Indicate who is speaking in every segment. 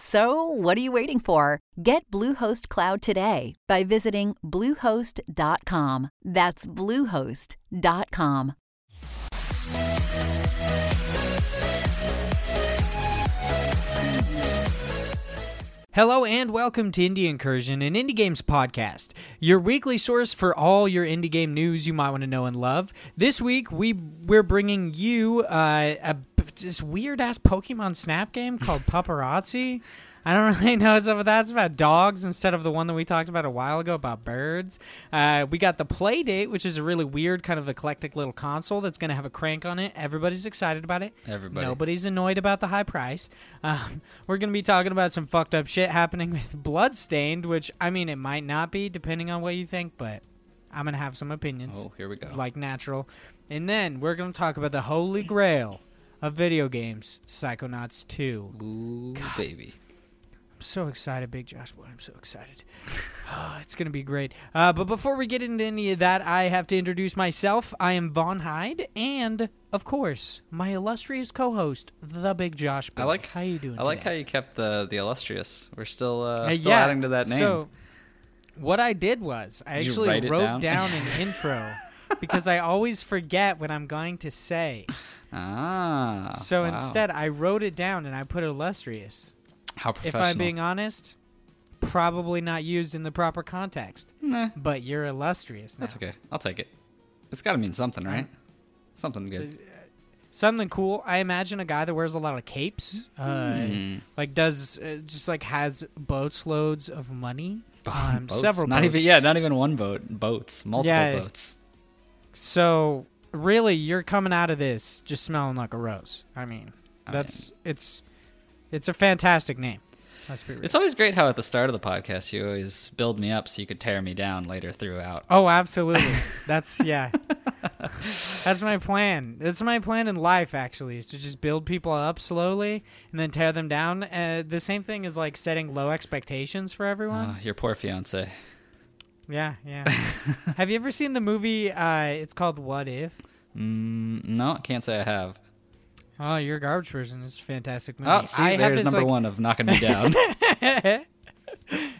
Speaker 1: So, what are you waiting for? Get Bluehost Cloud today by visiting Bluehost.com. That's Bluehost.com.
Speaker 2: Hello and welcome to Indie Incursion, an indie games podcast, your weekly source for all your indie game news you might want to know and love. This week we we're bringing you uh, a this weird ass Pokemon Snap game called Pupperazzi. I don't really know what's up with that. It's about dogs instead of the one that we talked about a while ago about birds. Uh, we got the Playdate, which is a really weird, kind of eclectic little console that's going to have a crank on it. Everybody's excited about it.
Speaker 3: Everybody.
Speaker 2: Nobody's annoyed about the high price. Um, we're going to be talking about some fucked up shit happening with Bloodstained, which, I mean, it might not be, depending on what you think, but I'm going to have some opinions.
Speaker 3: Oh, here we go.
Speaker 2: Like natural. And then we're going to talk about the holy grail of video games, Psychonauts 2.
Speaker 3: Ooh, baby.
Speaker 2: I'm so excited, Big Josh Boy. I'm so excited. oh, it's going to be great. Uh, but before we get into any of that, I have to introduce myself. I am Von Hyde, and of course, my illustrious co-host, the Big Josh Boy.
Speaker 3: I like
Speaker 2: how you doing.
Speaker 3: I like
Speaker 2: today?
Speaker 3: how you kept the the illustrious. We're still uh,
Speaker 2: Uh,
Speaker 3: still
Speaker 2: yeah,
Speaker 3: adding to that name.
Speaker 2: So, what I did was I
Speaker 3: Did
Speaker 2: actually wrote
Speaker 3: down?
Speaker 2: an intro because I always forget what I'm going to say.
Speaker 3: Ah.
Speaker 2: So
Speaker 3: wow.
Speaker 2: instead, I wrote it down and I put illustrious.
Speaker 3: how professional. If.
Speaker 2: I'm being honest, probably not used in the proper context.
Speaker 3: Nah,
Speaker 2: But you're illustrious now.
Speaker 3: that's okay. I'll take it. It's got to mean something, right? Something good.
Speaker 2: Something cool. I imagine a guy that wears a lot of capes, uh,
Speaker 3: Hmm.
Speaker 2: like does uh, just like has boats loads of money. Um,
Speaker 3: Boats?
Speaker 2: several
Speaker 3: Not even yeah, not even one boat. Boats, multiple
Speaker 2: Yeah.
Speaker 3: boats.
Speaker 2: So really, you're coming out of this just smelling like a rose. I mean,
Speaker 3: I
Speaker 2: that's it's it's a fantastic name. Let's be real.
Speaker 3: It's always great how at the start of the podcast you always build me up so you could tear me down later throughout.
Speaker 2: Oh, absolutely. That's yeah. That's my plan. That's my plan in life. Actually, is to just build people up slowly and then tear them down. Uh, the same thing is like setting low expectations for everyone.
Speaker 3: Uh, your poor fiance.
Speaker 2: Yeah, yeah. Have you ever seen the movie? Uh, it's called What If.
Speaker 3: Mm, no, can't say I have.
Speaker 2: Oh, you're a garbage person. It's a fantastic movie.
Speaker 3: Oh, see,
Speaker 2: I
Speaker 3: there's
Speaker 2: this,
Speaker 3: number
Speaker 2: like-
Speaker 3: one of knocking me down.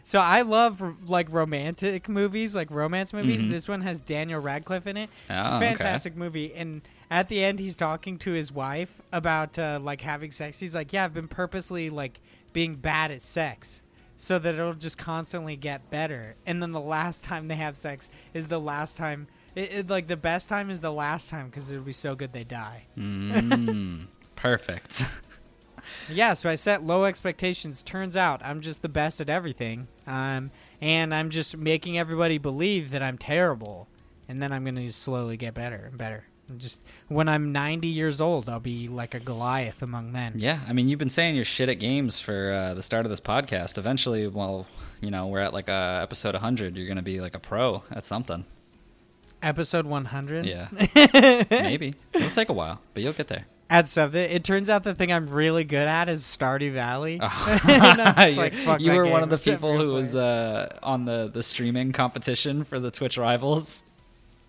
Speaker 2: So I love like romantic movies, like romance movies.
Speaker 3: Mhm.
Speaker 2: This one has Daniel Radcliffe in it. It's
Speaker 3: Oh,
Speaker 2: a
Speaker 3: okay.
Speaker 2: fantastic movie. And at the end, he's talking to his wife about uh, like having sex. He's like, "Yeah, I've been purposely like being bad at sex." So that it'll just constantly get better, and then the last time they have sex is the last time. It, it, like the best time is the last time because it'll be so good they die.
Speaker 3: mm, perfect.
Speaker 2: Yeah, so I set low expectations. Turns out I'm just the best at everything. Um, and I'm just making everybody believe that I'm terrible. And then I'm going to slowly get better and better. Just when I'm 90 years old, I'll be like a Goliath among men.
Speaker 3: Yeah, I mean, you've been saying you're shit at games for uh, the start of this podcast. Eventually, well, you know, we're at like uh, episode 100. You're gonna be like a pro at something.
Speaker 2: Episode 100.
Speaker 3: Yeah, maybe it'll take a while, but you'll get there.
Speaker 2: At something, it turns out the thing I'm really good at is Stardew Valley.
Speaker 3: Oh. You
Speaker 2: like, fuck
Speaker 3: you were one of the people who was uh, on the the streaming competition for the Twitch rivals.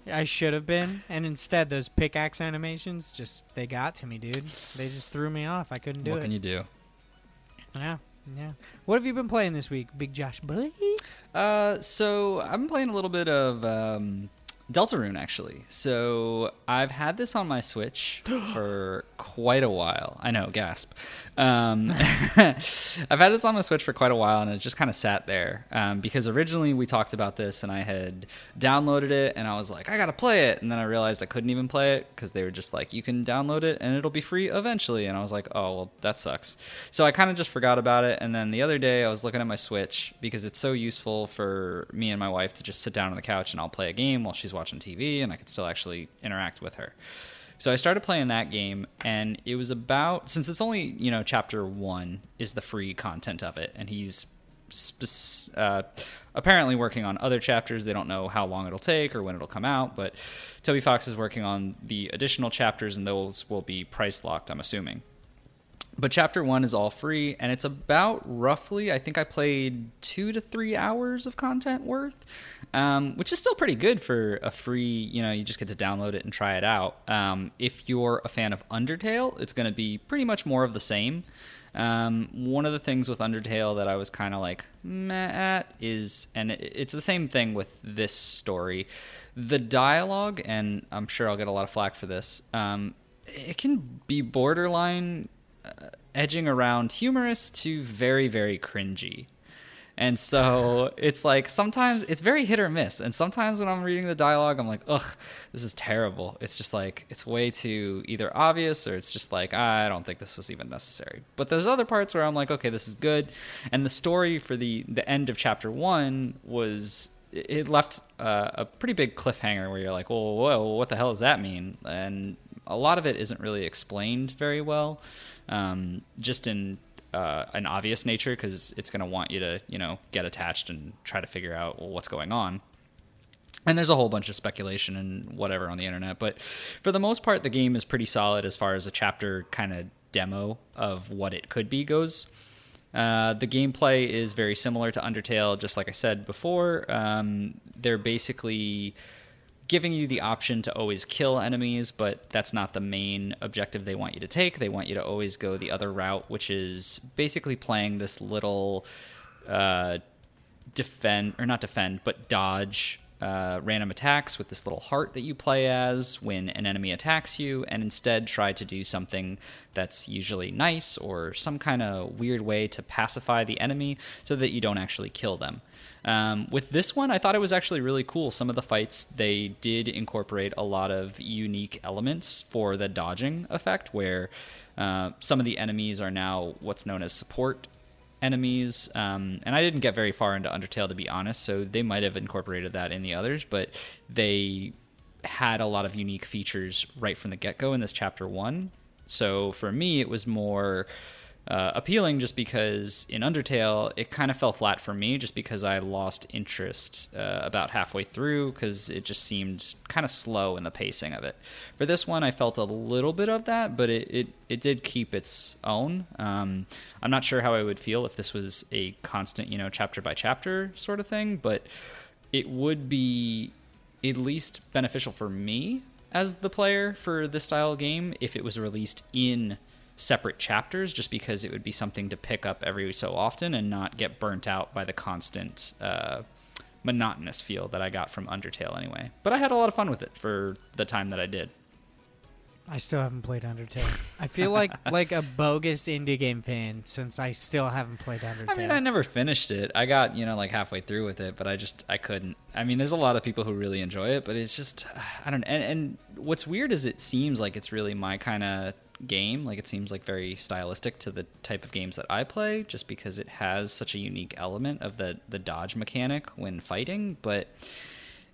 Speaker 2: I should have been, and instead those pickaxe animations just they got to me, dude. They just threw me off. I couldn't do
Speaker 3: what
Speaker 2: it.
Speaker 3: What can you do?
Speaker 2: Yeah, yeah. What have you been playing this week, Big Josh boy?
Speaker 3: Uh, so I've been playing a little bit of um, Deltarune, actually. So I've had this on my Switch for quite a while. I know, gasp. Um, I've had this on my Switch for quite a while, and it just kind of sat there um, because originally we talked about this, and I had downloaded it, and I was like, I gotta play it, and then I realized I couldn't even play it because they were just like, you can download it and it'll be free eventually, and I was like, oh well, that sucks. So I kind of just forgot about it, and then the other day I was looking at my Switch because it's so useful for me and my wife to just sit down on the couch and I'll play a game while she's watching watching TV and I could still actually interact with her. So I started playing that game, and it was about since it's only you know chapter one is the free content of it, and he's uh, apparently working on other chapters. They don't know how long it'll take or when it'll come out, but Toby Fox is working on the additional chapters, and those will be price locked. I'm assuming. But chapter one is all free, and it's about roughly, I think I played two to three hours of content worth, um, which is still pretty good for a free, you know, you just get to download it and try it out. Um, if you're a fan of Undertale, it's going to be pretty much more of the same. Um, one of the things with Undertale that I was kind of like meh at is, and it's the same thing with this story, the dialogue, and I'm sure I'll get a lot of flack for this. Um, it can be borderline uh, edging around humorous to very very cringy. And so it's like sometimes it's very hit or miss. And sometimes when I'm reading the dialogue, I'm like, ugh, this is terrible. It's just like, it's way too either obvious or it's just like, I don't think this was even necessary. But there's other parts where I'm like, okay, this is good. And the story for the, the end of chapter one was, it left uh, a pretty big cliffhanger where you're like, well, whoa, what the hell does that mean? And a lot of it isn't really explained very well um, just in uh, an obvious nature because it's going to want you to you know get attached and try to figure out well, what's going on. And there's a whole bunch of speculation and whatever on the internet but for the most part the game is pretty solid as far as a chapter kind of demo of what it could be goes. Uh, the gameplay is very similar to undertale just like i said before. Um, they're basically giving you the option to always kill enemies, but that's not the main objective they want you to take. They want you to always go the other route, which is basically playing this little uh, defend or not defend, but dodge uh, random attacks with this little heart that you play as when an enemy attacks you, and instead try to do something that's usually nice or some kind of weird way to pacify the enemy so that you don't actually kill them. Um, with this one, I thought it was actually really cool. Some of the fights, they did incorporate a lot of unique elements for the dodging effect, where uh, some of the enemies are now what's known as support enemies. Um, and I didn't get very far into Undertale to be honest, so they might have incorporated that in the others, but they had a lot of unique features right from the get go in this chapter one. So for me, it was more uh, appealing just because in Undertale it kind of fell flat for me just because I lost interest uh, about halfway through because it just seemed kind of slow in the pacing of it. For this one, I felt a little bit of that, but it it, it did keep its own. Um, I'm not sure how I would feel if this was a constant, you know, chapter by chapter sort of thing, but it would be at least beneficial for me as the player for this style game if it was released in separate chapters just because it would be something to pick up every so often and not get burnt out by the constant uh, monotonous feel that I got from Undertale anyway. But I had a lot of fun with it for the time that I did.
Speaker 2: I still haven't played Undertale. I feel like like a bogus indie game fan since I still haven't played Undertale. I
Speaker 3: mean, I never finished it. I got you know like halfway through with it, but I just I couldn't. I mean, there's a lot of people who really enjoy it, but it's just I don't. And, and what's weird is it seems like it's really my kind of game. Like it seems like very stylistic to the type of games that I play, just because it has such a unique element of the the dodge mechanic when fighting. But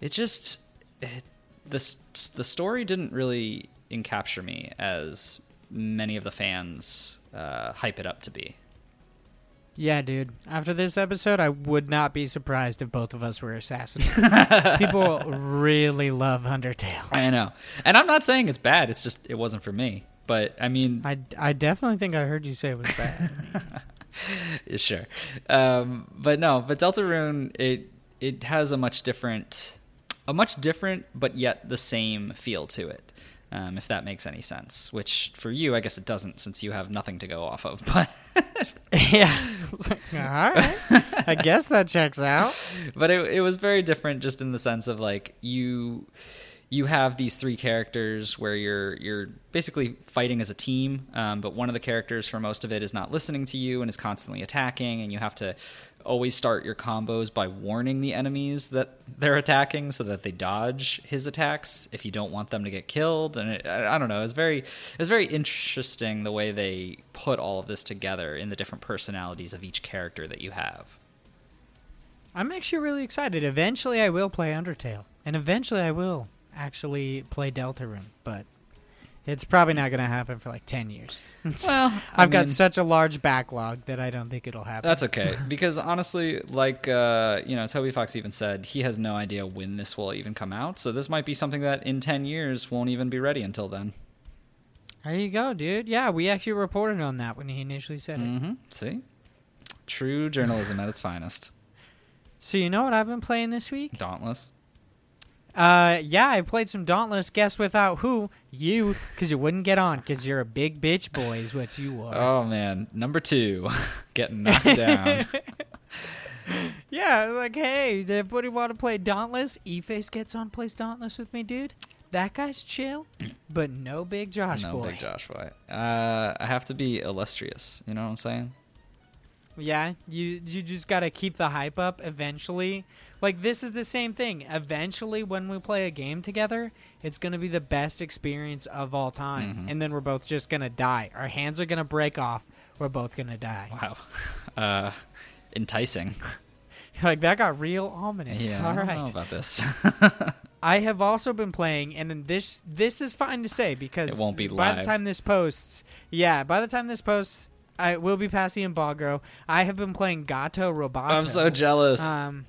Speaker 3: it just it, the the story didn't really encapture me as many of the fans uh, hype it up to be.
Speaker 2: Yeah, dude. After this episode, I would not be surprised if both of us were assassins. People really love Undertale.
Speaker 3: I know. And I'm not saying it's bad, it's just it wasn't for me. But I mean,
Speaker 2: I, I definitely think I heard you say it was bad.
Speaker 3: sure, um, but no, but Deltarune it it has a much different, a much different but yet the same feel to it. Um, if that makes any sense. Which for you, I guess it doesn't, since you have nothing to go off of. But
Speaker 2: yeah, like, all right, I guess that checks out.
Speaker 3: but it, it was very different just in the sense of like you you have these three characters where you're you're basically fighting as a team um, but one of the characters for most of it is not listening to you and is constantly attacking and you have to always start your combos by warning the enemies that they're attacking so that they dodge his attacks if you don't want them to get killed and it, I, don't know it's very it's very interesting the way they put all of this together in the different personalities of each character that you have
Speaker 2: I'm actually really excited. Eventually, I will play Undertale, and eventually, I will actually play Deltarune, but it's probably not going to happen for like 10 years.
Speaker 3: well I
Speaker 2: I've got such a large backlog that I don't think it'll happen.
Speaker 3: That's okay because honestly, like uh, you know, Toby Fox even said he has no idea when this will even come out. So this might be something that in ten years won't even be ready until then.
Speaker 2: There you go, dude. Yeah, we actually reported on that when he initially said it.
Speaker 3: Mm-hmm. See, true journalism at its finest.
Speaker 2: So you know what I've been playing this week?
Speaker 3: Dauntless.
Speaker 2: Uh, yeah, I played some Dauntless. Guess without who? You, because you wouldn't get on, because you're a big bitch boy, is what you are.
Speaker 3: Oh man, number two, getting knocked down.
Speaker 2: Yeah, I was like, hey, does anybody want to play Dauntless? E-Face gets on, plays Dauntless with me, dude. That guy's chill, but no big Josh
Speaker 3: no
Speaker 2: boy.
Speaker 3: big Josh boy. Uh, I have to be illustrious. You know what I'm saying?
Speaker 2: Yeah, you you just gotta keep the hype up. Eventually, like this is the same thing. Eventually, when we play a game together, it's gonna be the best experience of all time,
Speaker 3: Mm-hmm.
Speaker 2: and then we're both just gonna die. Our hands are gonna break off. We're both gonna die.
Speaker 3: Wow, uh, enticing.
Speaker 2: Like that got real ominous.
Speaker 3: Yeah,
Speaker 2: all
Speaker 3: know about this.
Speaker 2: I have also been playing, and this this is fine to say because
Speaker 3: It won't be
Speaker 2: by the time this posts. Yeah, by the time this posts, I will be passing in Bogro. I have been playing Gato Roboto.
Speaker 3: I'm so jealous.
Speaker 2: Um,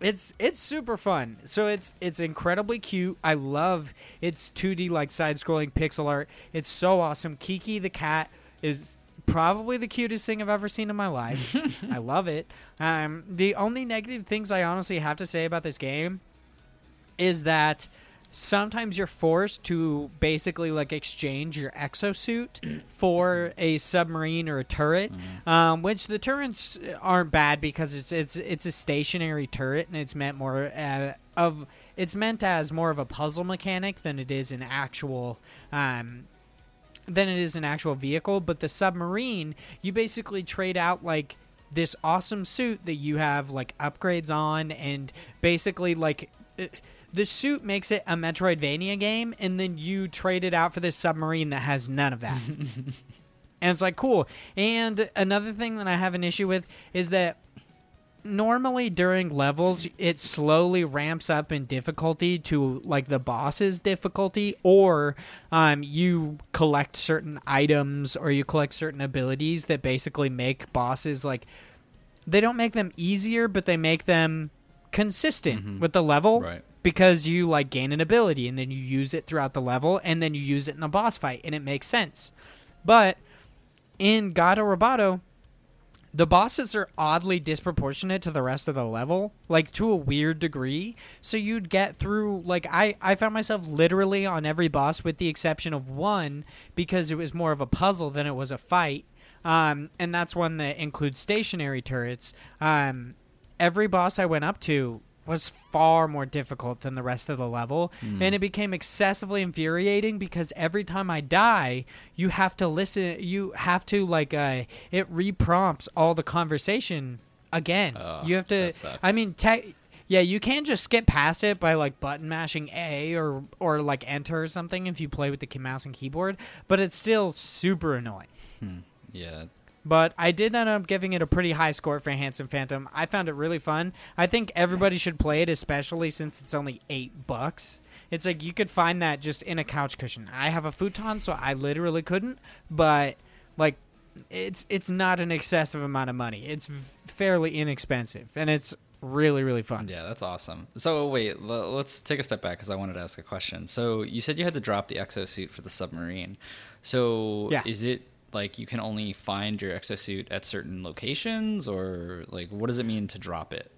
Speaker 2: it's it's super fun. So it's it's incredibly cute. I love its 2D like side scrolling pixel art. It's so awesome. Kiki the cat is probably the cutest thing I've ever seen in my life. I love it. Um, the only negative things I honestly have to say about this game is that sometimes you're forced to basically like exchange your exosuit for a submarine or a turret um, which the turrets aren't bad because it's it's it's a stationary turret and it's meant more uh, of it's meant as more of a puzzle mechanic than it is an actual um, than it is an actual vehicle. But the submarine, you basically trade out like this awesome suit that you have like upgrades on, and basically like. uh, the suit makes it a Metroidvania game, and then you trade it out for this submarine that has none of that. and it's like cool. And another thing that I have an issue with is that normally during levels it slowly ramps up in difficulty to like the boss's difficulty or um, you collect certain items or you collect certain abilities that basically make bosses like they don't make them easier but they make them consistent with the level
Speaker 3: Right.
Speaker 2: Because you like gain an ability and then you use it throughout the level and then you use it in a boss fight and it makes sense. But in Gato Roboto the bosses are oddly disproportionate to the rest of the level like to a weird degree. So you'd get through like i i found myself literally on every boss with the exception of one because it was more of a puzzle than it was a fight. Um, and that's one that includes stationary turrets. Um, every boss i went up to was far more difficult than the rest of the level. And it became excessively infuriating because every time i die you have to listen you have to like uh it reprompts all the conversation again.
Speaker 3: Oh,
Speaker 2: you have to i mean te- yeah you can't just skip past it by like button mashing a or or like enter or something if you play with the mouse and keyboard but it's still super annoying.
Speaker 3: Yeah,
Speaker 2: but I did end up giving it a pretty high score for Handsome Phantom. I found it really fun. I think everybody should play it, especially since it's only eight bucks. It's like you could find that just in a couch cushion. I have a futon, so I literally couldn't. But like, it's it's not an excessive amount of money. It's v- fairly inexpensive, and it's really really fun.
Speaker 3: yeah, that's awesome. So wait, l- let's take a step back because I wanted to ask a question. So you said you had to drop the exosuit for the submarine. So
Speaker 2: Yeah.
Speaker 3: is it like you can only find your exosuit at certain locations, or like what does it mean to drop it?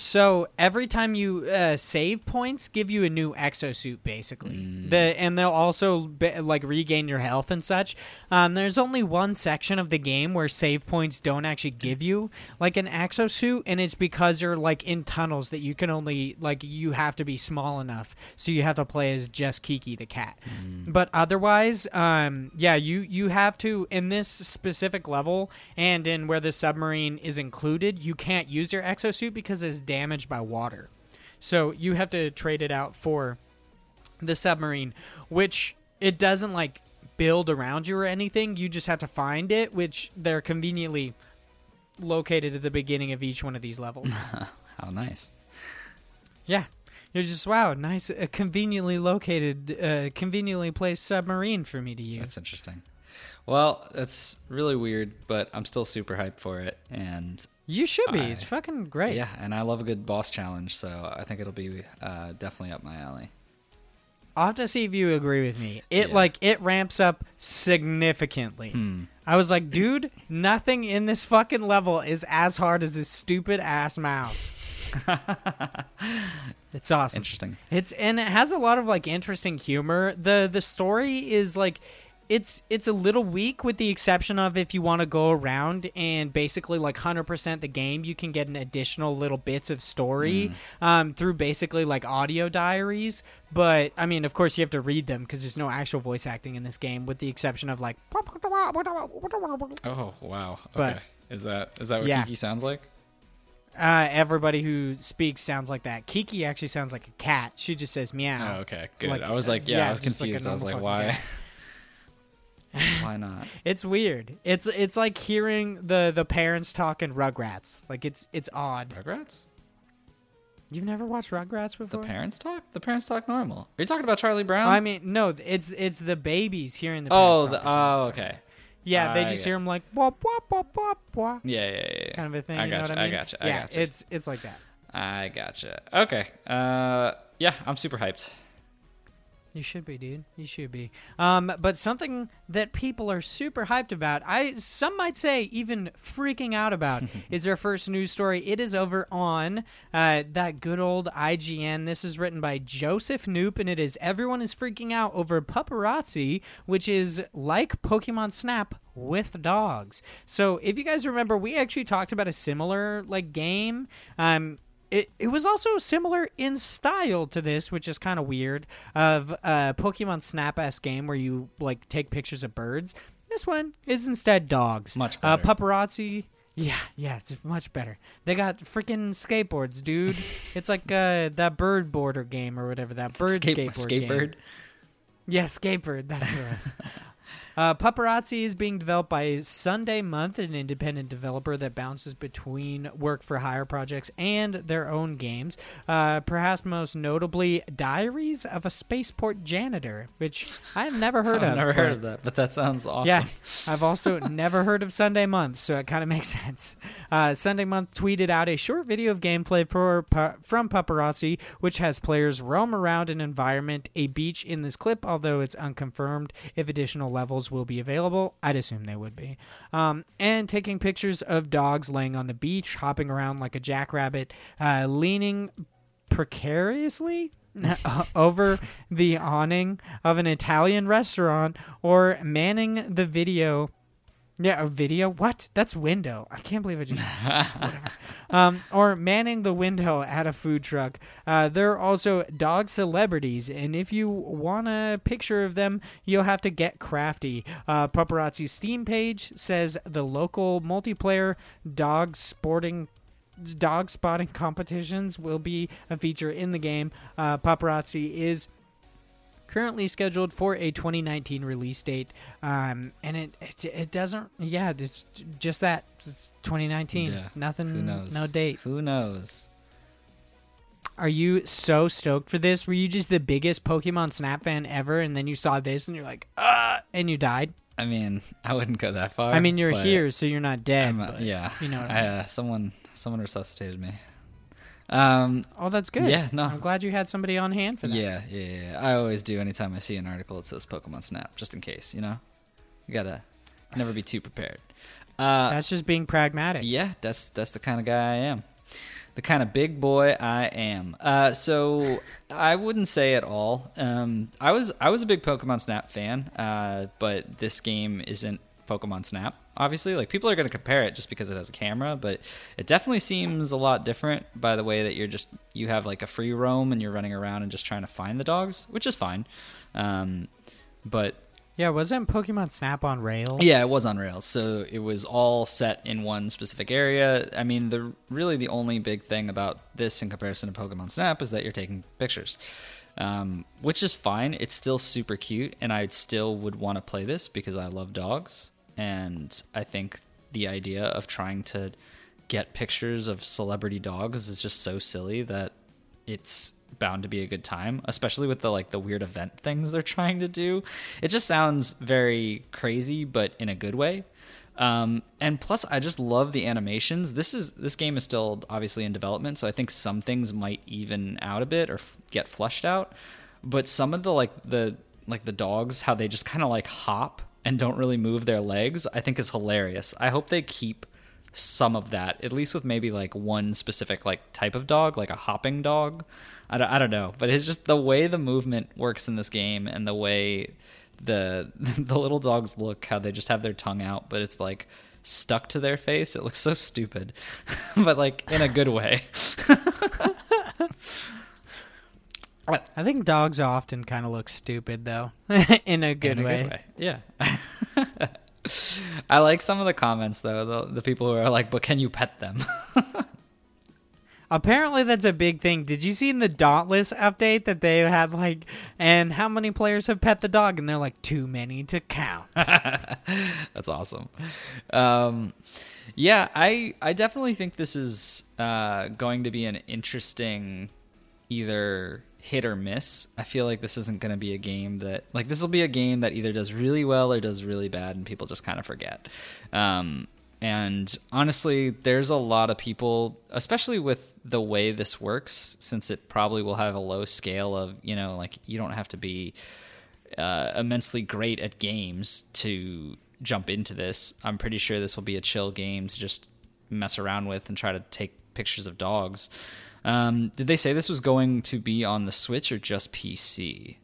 Speaker 2: So every time you uh, save points, give you a new exosuit, basically.
Speaker 3: Mm.
Speaker 2: The and they'll also be, like regain your health and such. Um, there's only one section of the game where save points don't actually give you like an exosuit, and it's because you're like in tunnels that you can only like you have to be small enough, so you have to play as just Kiki the cat.
Speaker 3: Mm.
Speaker 2: But otherwise, um, yeah, you you have to in this specific level and in where the submarine is included, you can't use your exosuit because it's damaged by water. So you have to trade it out for the submarine, which it doesn't like build around you or anything. You just have to find it, which they're conveniently located at the beginning of each one of these levels.
Speaker 3: How nice.
Speaker 2: yeah. You're just wow, nice, uh, conveniently located, uh, conveniently placed submarine for me to use.
Speaker 3: That's interesting. Well, that's really weird, but I'm still super hyped for it, and
Speaker 2: You should be.
Speaker 3: I-
Speaker 2: it's fucking great.
Speaker 3: yeah, and I love a good boss challenge, so I think it'll be uh, definitely up my alley.
Speaker 2: I'll have to see if you agree with me. It
Speaker 3: Yeah.
Speaker 2: like it ramps up significantly.
Speaker 3: Hmm.
Speaker 2: I was like, dude, nothing in this fucking level is as hard as this stupid ass mouse. it's awesome.
Speaker 3: Interesting.
Speaker 2: It's and it has a lot of like interesting humor. The the story is like it's it's a little weak with the exception of if you want to go around and basically like 100% the game you can get an additional little bits of story um, through basically like audio diaries but i mean of course you have to read them because there's no actual voice acting in this game with the exception of like
Speaker 3: Oh wow.
Speaker 2: But-
Speaker 3: Okay. is that is that what
Speaker 2: Yeah.
Speaker 3: Kiki sounds like?
Speaker 2: uh, everybody who speaks sounds like that kiki actually sounds like a cat she just says meow
Speaker 3: Oh, okay, good.
Speaker 2: Like,
Speaker 3: I was
Speaker 2: uh,
Speaker 3: like, yeah,
Speaker 2: yeah,
Speaker 3: I was
Speaker 2: just like
Speaker 3: confused. I was like, why? why not?
Speaker 2: It's weird. It's it's like hearing the the parents talk in Rugrats. Like it's it's odd.
Speaker 3: Rugrats?
Speaker 2: You've never watched Rugrats before?
Speaker 3: The parents talk? The parents talk normal. Are you talking about Charlie Brown?
Speaker 2: I mean, no. It's it's the babies hearing the.
Speaker 3: oh,
Speaker 2: parents
Speaker 3: the,
Speaker 2: talk or
Speaker 3: oh, okay.
Speaker 2: yeah. They
Speaker 3: I
Speaker 2: just
Speaker 3: get-
Speaker 2: hear them like wop wop wop wop wop,
Speaker 3: Yeah, yeah, yeah. yeah.
Speaker 2: kind of a thing.
Speaker 3: I
Speaker 2: you know
Speaker 3: gotcha.
Speaker 2: what I mean?
Speaker 3: I gotcha. I
Speaker 2: yeah,
Speaker 3: gotcha.
Speaker 2: it's it's like that.
Speaker 3: I gotcha. Okay. Uh, yeah, I'm super hyped.
Speaker 2: You should be, dude. You should be. Um, but something that people are super hyped about, I some might say even freaking out about, is their first news story. It is over on uh, that good old IGN. This is written by Joseph Knoop, and it is everyone is freaking out over Pupperazzi, which is like Pokemon Snap with dogs. So if you guys remember, we actually talked about a similar like game. Um, it, it was also similar in style to this, which is kind of weird. Of a Pokemon Snap S game where you like take pictures of birds. This one is instead dogs.
Speaker 3: Much
Speaker 2: Uh,
Speaker 3: better.
Speaker 2: pupperazzi. Yeah, yeah, it's much better. They got freaking skateboards, dude. it's like uh, that bird border game or whatever that bird
Speaker 3: Skate-
Speaker 2: skateboard game.
Speaker 3: skatebird.
Speaker 2: Yeah, Skatebird. That's what it was. Uh, Pupperazzi is being developed by Sundae Month, an independent developer that bounces between work for hire projects and their own games. Uh, perhaps most notably, Diaries of a Spaceport Janitor, which I've never heard
Speaker 3: I've
Speaker 2: of.
Speaker 3: never heard of that, but that sounds awesome.
Speaker 2: yeah, I've also never heard of Sundae Month, so it kind of makes sense. Uh, Sundae Month tweeted out a short video of gameplay for, from Pupperazzi, which has players roam around an environment, a beach in this clip, although it's unconfirmed if additional levels will be available. I'd assume they would be. Um, and taking pictures of dogs laying on the beach, hopping around like a jackrabbit, uh, leaning precariously over the awning of an Italian restaurant or manning the video. Yeah, a video. What? That's window. I can't believe I just whatever. Um, or manning the window at a food truck. Uh, there are also dog celebrities, and if you want a picture of them, you'll have to get crafty. Uh, Pupperazzi's Steam page says the local multiplayer dog sporting dog spotting competitions will be a feature in the game. Uh, Pupperazzi is currently scheduled for a 2019 release date, um, and it, it it doesn't. Yeah, it's just that. It's 2019.
Speaker 3: Yeah.
Speaker 2: Nothing.
Speaker 3: Who knows?
Speaker 2: No date.
Speaker 3: Who knows?
Speaker 2: Are you so stoked for this? Were you just the biggest Pokemon Snap fan ever, and then you saw this and you're like, ah, and you died?
Speaker 3: I mean, I wouldn't go that far.
Speaker 2: I mean, you're here, so you're not dead. But-
Speaker 3: yeah,
Speaker 2: you know what I
Speaker 3: I,
Speaker 2: mean.
Speaker 3: uh, someone someone resuscitated me. Um,
Speaker 2: Oh, that's good.
Speaker 3: Yeah, no.
Speaker 2: I'm glad you had somebody on hand for that.
Speaker 3: yeah, yeah, yeah. I always do anytime I see an article that says Pokemon Snap, just in case. You know, you gotta never be too prepared. Uh,
Speaker 2: That's just being pragmatic.
Speaker 3: yeah, that's that's the kind of guy I am. the kind of big boy I am. Uh, so I wouldn't say at all. Um, I was I was a big Pokemon Snap fan, uh, but this game isn't Pokemon Snap. Obviously, like people are going to compare it just because it has a camera, but it definitely seems a lot different by the way that you're just you have like a free roam and you're running around and just trying to find the dogs, which is fine. Um, but
Speaker 2: Yeah, wasn't Pokemon Snap on rails?
Speaker 3: yeah, it was on Rails, so it was all set in one specific area. I mean, the really the only big thing about this in comparison to Pokemon Snap is that you're taking pictures, um, which is fine. It's still super cute, and I still would want to play this because I love dogs, and I think the idea of trying to get pictures of celebrity dogs is just so silly that it's bound to be a good time especially with the like the weird event things they're trying to do. It just sounds very crazy but in a good way. Um, and plus i just love the animations. This is this game is still obviously in development so i think some things might even out a bit or f- get flushed out. But some of the like the like the dogs how they just kind of like hop and don't really move their legs i think is hilarious. I hope they keep some of that at least with maybe like one specific like type of dog like a hopping dog. I don't, I don't know but it's just the way the movement works in this game and the way the the little dogs look how they just have their tongue out but it's like stuck to their face. It looks so stupid but like in a good way
Speaker 2: I think dogs often kind of look stupid though, in a good
Speaker 3: in a
Speaker 2: way.
Speaker 3: good way yeah I like some of the comments though the, the people who are like but can you pet them
Speaker 2: Apparently, that's a big thing. Did you see in the Dauntless update that they had like, and how many players have pet the dog? And they're like, too many to count.
Speaker 3: That's awesome. Um, yeah, I I definitely think this is uh, going to be an interesting either hit or miss. I feel like this isn't going to be a game that like this will be a game that either does really well or does really bad, and people just kind of forget. Um, and honestly, there's a lot of people, especially with the way this works, since it probably will have a low scale of you know like you don't have to be uh, immensely great at games to jump into this. I'm pretty sure this will be a chill game to just mess around with and try to take pictures of dogs. Um, did they say this was going to be on the Switch or just PC?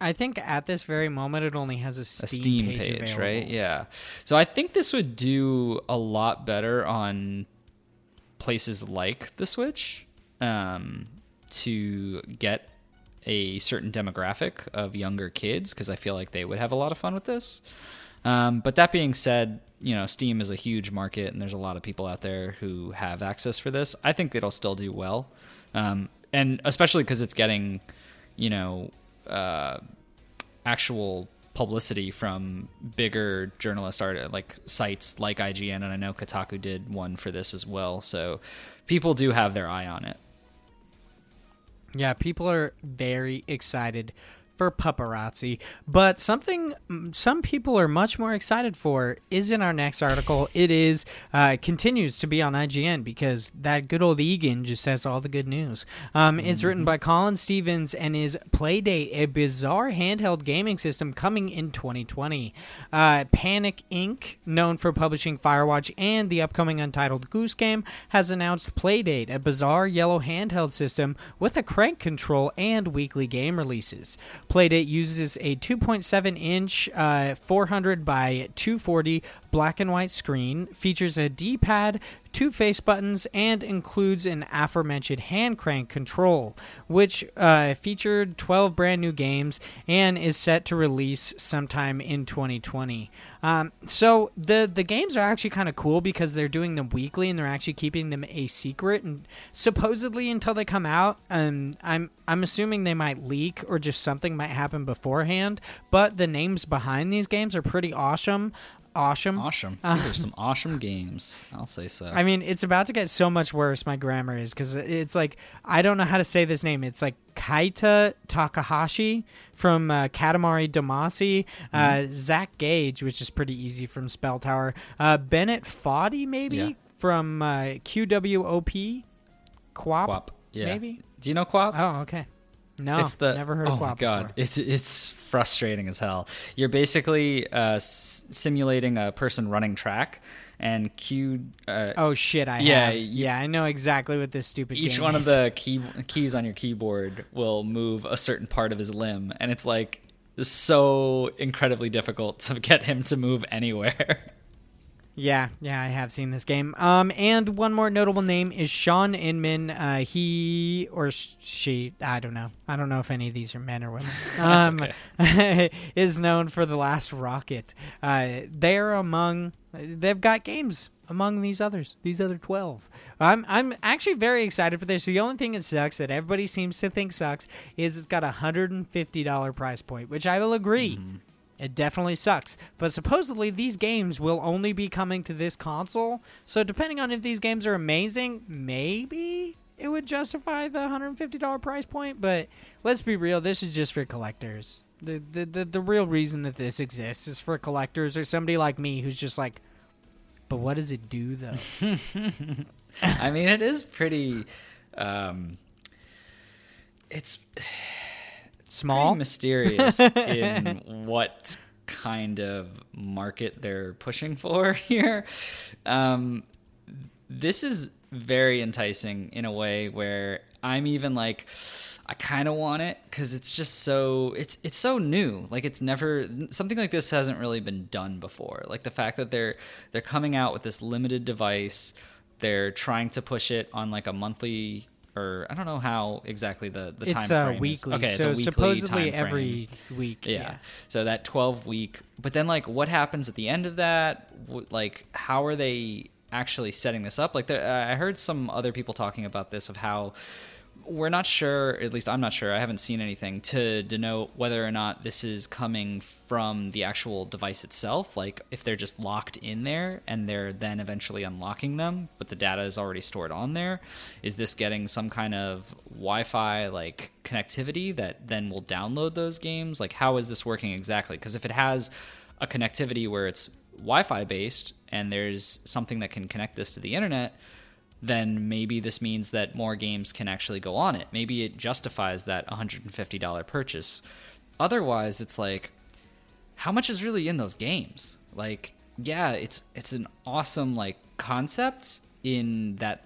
Speaker 2: I think at this very moment, it only has a
Speaker 3: A
Speaker 2: Steam,
Speaker 3: Steam
Speaker 2: page,
Speaker 3: page, right? Yeah. So I think this would do a lot better on places like the Switch um, to get a certain demographic of younger kids because I feel like they would have a lot of fun with this. Um, but that being said, you know, Steam is a huge market and there's a lot of people out there who have access for this. I think it'll still do well. Um, and especially because it's getting, you know, uh, actual publicity from bigger journalist art like sites like IGN and I know Kotaku did one for this as well. So people do have their eye on it.
Speaker 2: Yeah, people are very excited for Pupperazzi, but something mm, some people are much more excited for is in our next article. It is uh, continues to be on IGN because that good old Egan just says all the good news. Um, It's written by Colin Stevens and is Playdate, a bizarre handheld gaming system coming in 2020. Uh, Panic Inc., known for publishing Firewatch and the upcoming Untitled Goose Game, has announced Playdate, a bizarre yellow handheld system with a crank control and weekly game releases. Playdate uses a 2.7 inch, uh, 400 by 240 black and white screen, features a D pad, two face buttons, and includes an aforementioned hand crank control, which uh, featured 12 brand new games and is set to release sometime in 2020. Um, so the the games are actually kind of cool because they're doing them weekly and they're actually keeping them a secret and supposedly until they come out. Um, I'm I'm assuming they might leak or just something might happen beforehand. But the names behind these games are pretty awesome. Awesome.
Speaker 3: Awesome. These are some awesome games. I'll say so.
Speaker 2: I mean, it's about to get so much worse. My grammar is because it's like I don't know how to say this name. It's like Keita Takahashi from uh, Katamari Damacy, uh,
Speaker 3: Mm-hmm.
Speaker 2: Zach Gage, which is pretty easy from Spell Tower, uh, Bennett Foddy maybe
Speaker 3: Yeah.
Speaker 2: from uh, QWOP, Quap,
Speaker 3: Quap. Yeah.
Speaker 2: maybe.
Speaker 3: Do you know Quap?
Speaker 2: Oh, okay. No,
Speaker 3: it's the
Speaker 2: never heard of
Speaker 3: oh my
Speaker 2: QWOP
Speaker 3: god,
Speaker 2: before.
Speaker 3: it's it's frustrating as hell. You're basically uh, s- simulating a person running track, and Q. Uh,
Speaker 2: Oh shit! I
Speaker 3: Yeah,
Speaker 2: have.
Speaker 3: you-
Speaker 2: yeah, I know exactly what this stupid.
Speaker 3: each one of the key keys on your keyboard will move a certain part of his limb, and it's like so incredibly difficult to get him to move anywhere.
Speaker 2: Yeah, yeah, I have seen this game. Um, and one more notable name is Shaun Inman. Uh, he or she, I don't know. I don't know if any of these are men or women. Um, is known for the Last Rocket. Uh, they're among. They've got games among these others. These other twelve. I'm I'm actually very excited for this. The only thing that sucks that everybody seems to think sucks is it's got a hundred and fifty dollar price point, which I will agree. It definitely sucks. But supposedly these games will only be coming to this console. So depending on if these games are amazing, maybe it would justify the $150 price point, but let's be real, this is just for collectors. The, the the the real reason that this exists is for collectors or somebody like me who's just like but what does it do though?
Speaker 3: I mean, it is pretty. Um, it's
Speaker 2: Small?
Speaker 3: pretty mysterious in what kind of market they're pushing for here. Um, this is very enticing in a way where I'm even like I kind of want it cuz it's just so it's it's so new. Like it's never something like this hasn't really been done before. Like the fact that they're they're coming out with this limited device, they're trying to push it on like a monthly or I don't know how exactly the the
Speaker 2: it's
Speaker 3: time frame is.
Speaker 2: weekly.
Speaker 3: Okay, it's
Speaker 2: so
Speaker 3: a weekly
Speaker 2: supposedly every week.
Speaker 3: Yeah.
Speaker 2: yeah.
Speaker 3: So that 12 week, but then like what happens at the end of that? Like how are they actually setting this up? Like there, uh, I heard some other people talking about this of how we're not sure, at least I'm not sure. I haven't seen anything to denote whether or not this is coming from the actual device itself, like if they're just locked in there and they're then eventually unlocking them, but the data is already stored on there. Is this getting some kind of Wi-Fi like connectivity that then will download those games? Like how is this working exactly? Because if it has a connectivity where it's Wi-Fi based and there's something that can connect this to the internet, then maybe this means that more games can actually go on it. Maybe it justifies that $150 purchase. Otherwise, it's like how much is really in those games? Like, yeah, it's it's an awesome like concept in that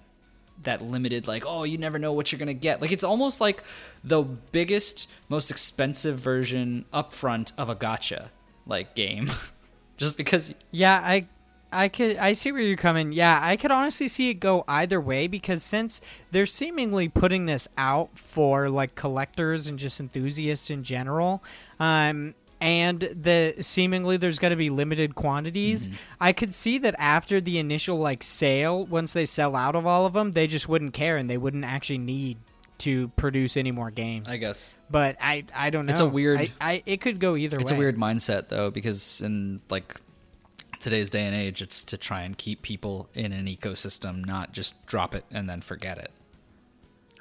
Speaker 3: that limited like oh you never know what you're gonna get like it's almost like the biggest most expensive version upfront of a gotcha like game just because
Speaker 2: Yeah, I I could I see where you're coming. Yeah, I could honestly see it go either way because since they're seemingly putting this out for like collectors and just enthusiasts in general, um and the seemingly there's going to be limited quantities. I could see that after the initial like sale, once they sell out of all of them, they just wouldn't care and they wouldn't actually need to produce any more games.
Speaker 3: i guess
Speaker 2: But I I don't know.
Speaker 3: It's a weird-
Speaker 2: I, I it could go either
Speaker 3: it's
Speaker 2: way.
Speaker 3: It's a weird mindset though because in like today's day and age it's to try and keep people in an ecosystem not just drop it and then forget it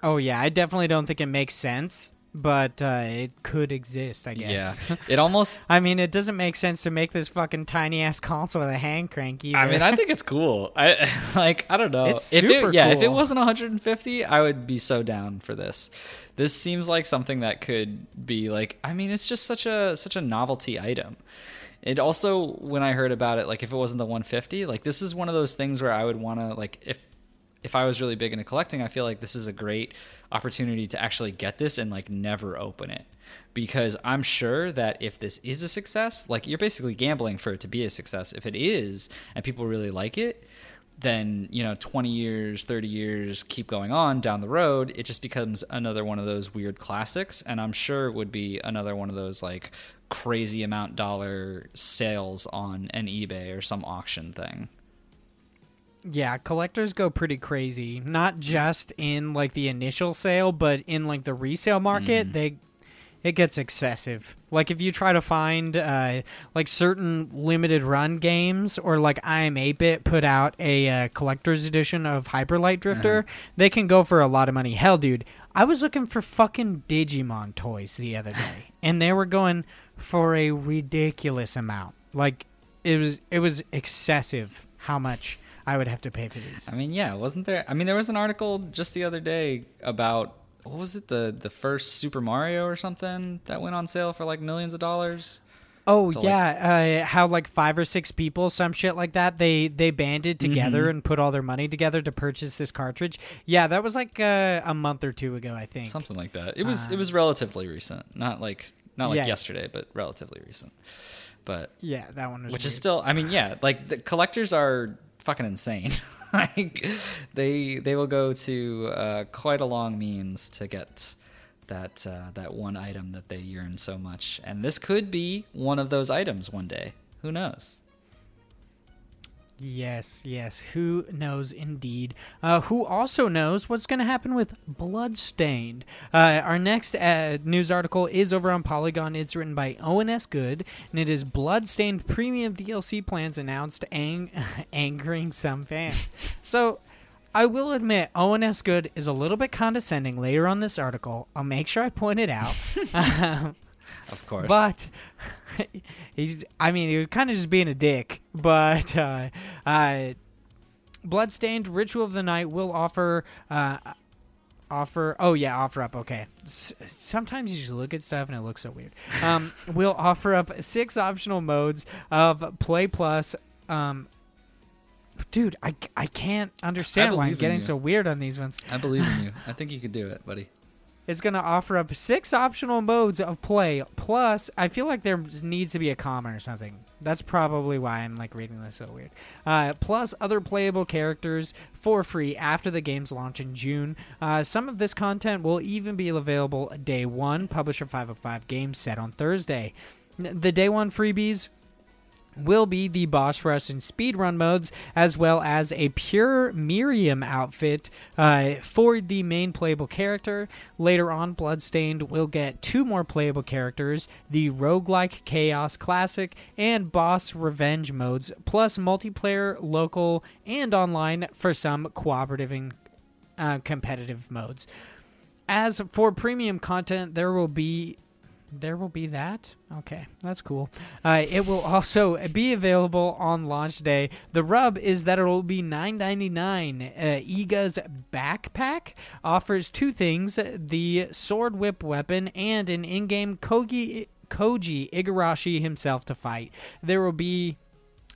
Speaker 2: Oh yeah, I definitely don't think it makes sense, but uh, it could exist. I guess.
Speaker 3: yeah it almost
Speaker 2: I mean, it doesn't make sense to make this fucking tiny ass console with a hand crank either.
Speaker 3: I mean, I think it's cool. I like. I don't know.
Speaker 2: It's
Speaker 3: if
Speaker 2: super
Speaker 3: it, yeah, if it wasn't 150, I would be so down for this. This seems like something that could be like. I mean, it's just such a such a novelty item. It also, when I heard about it, like if it wasn't the 150, like this is one of those things where I would want to like if if I was really big into collecting, I feel like this is a great opportunity to actually get this and like never open it. Because I'm sure that if this is a success, like you're basically gambling for it to be a success. If it is and people really like it, then, you know, 20 years, 30 years keep going on down the road, it just becomes another one of those weird classics and I'm sure it would be another one of those like crazy amount dollar sales on an eBay or some auction thing.
Speaker 2: yeah, collectors go pretty crazy. Not just in like the initial sale, but in like the resale market, they it gets excessive. Like if you try to find uh, like certain limited run games, or like I am 8-bit put out a uh, collector's edition of Hyperlight Drifter, they can go for a lot of money. Hell, dude, I was looking for fucking Digimon toys the other day, and they were going for a ridiculous amount. Like it was it was excessive how much I would have to pay for these.
Speaker 3: I mean, yeah, wasn't there? I mean, there was an article just the other day about what was it the the first Super Mario or something that went on sale for like millions of dollars.
Speaker 2: Oh
Speaker 3: like-
Speaker 2: yeah, uh, how like five or six people, some shit like that. They they banded together
Speaker 3: Mm-hmm.
Speaker 2: and put all their money together to purchase this cartridge. Yeah, that was like uh, a month or two ago, I think.
Speaker 3: Something like that. It was it was relatively recent, not like not like
Speaker 2: Yeah.
Speaker 3: yesterday, but relatively recent. But
Speaker 2: Yeah, that one was.
Speaker 3: which
Speaker 2: weird.
Speaker 3: is still, I mean, yeah, like the collectors are fucking insane. like they they will go to uh, quite a long means to get that uh, that one item that they yearn so much, and this could be one of those items one day. Who knows?
Speaker 2: Yes, yes. Who knows indeed? Uh, who also knows what's going to happen with Bloodstained? Uh, our next uh, news article is over on Polygon. It's written by Owen S. Good, and it is Bloodstained Premium DLC plans announced, ang- angering some fans. So. I will admit, Owen S. Good is a little bit condescending later on this article. I'll make sure I point it out.
Speaker 3: Of course,
Speaker 2: But he's I mean, he was kind of just being a dick. But uh, uh, Bloodstained Ritual of the Night will offer uh, offer oh yeah, offer up. Okay. S- sometimes you just look at stuff and it looks so weird. Um we'll offer up six optional modes of Play Plus um Dude, I, I can't understand why I'm getting so weird on these ones.
Speaker 3: I believe in you. I think you could do it, buddy.
Speaker 2: Is going to offer up six optional modes of play. Plus, I feel like there needs to be a comma or something. That's probably why I'm like reading this so weird. Uh, plus, other playable characters for free after the game's launch in June. Uh, some of this content will even be available day one. Publisher 505 Games set on Thursday. The day one freebies will be the boss rush and speedrun modes, as well as a pure Miriam outfit uh, for the main playable character. Later on, Bloodstained will get two more playable characters the Roguelike Chaos Classic and Boss Revenge modes, plus multiplayer, local, and online for some cooperative and uh, competitive modes. As for premium content, there will be there will be that. Okay, that's cool. Uh, it will also be available on launch day. The rub is that it will be nine ninety nine. Uh, Iga's backpack offers two things: the sword whip weapon and an in-game Kogi Koji Igarashi himself to fight. There will be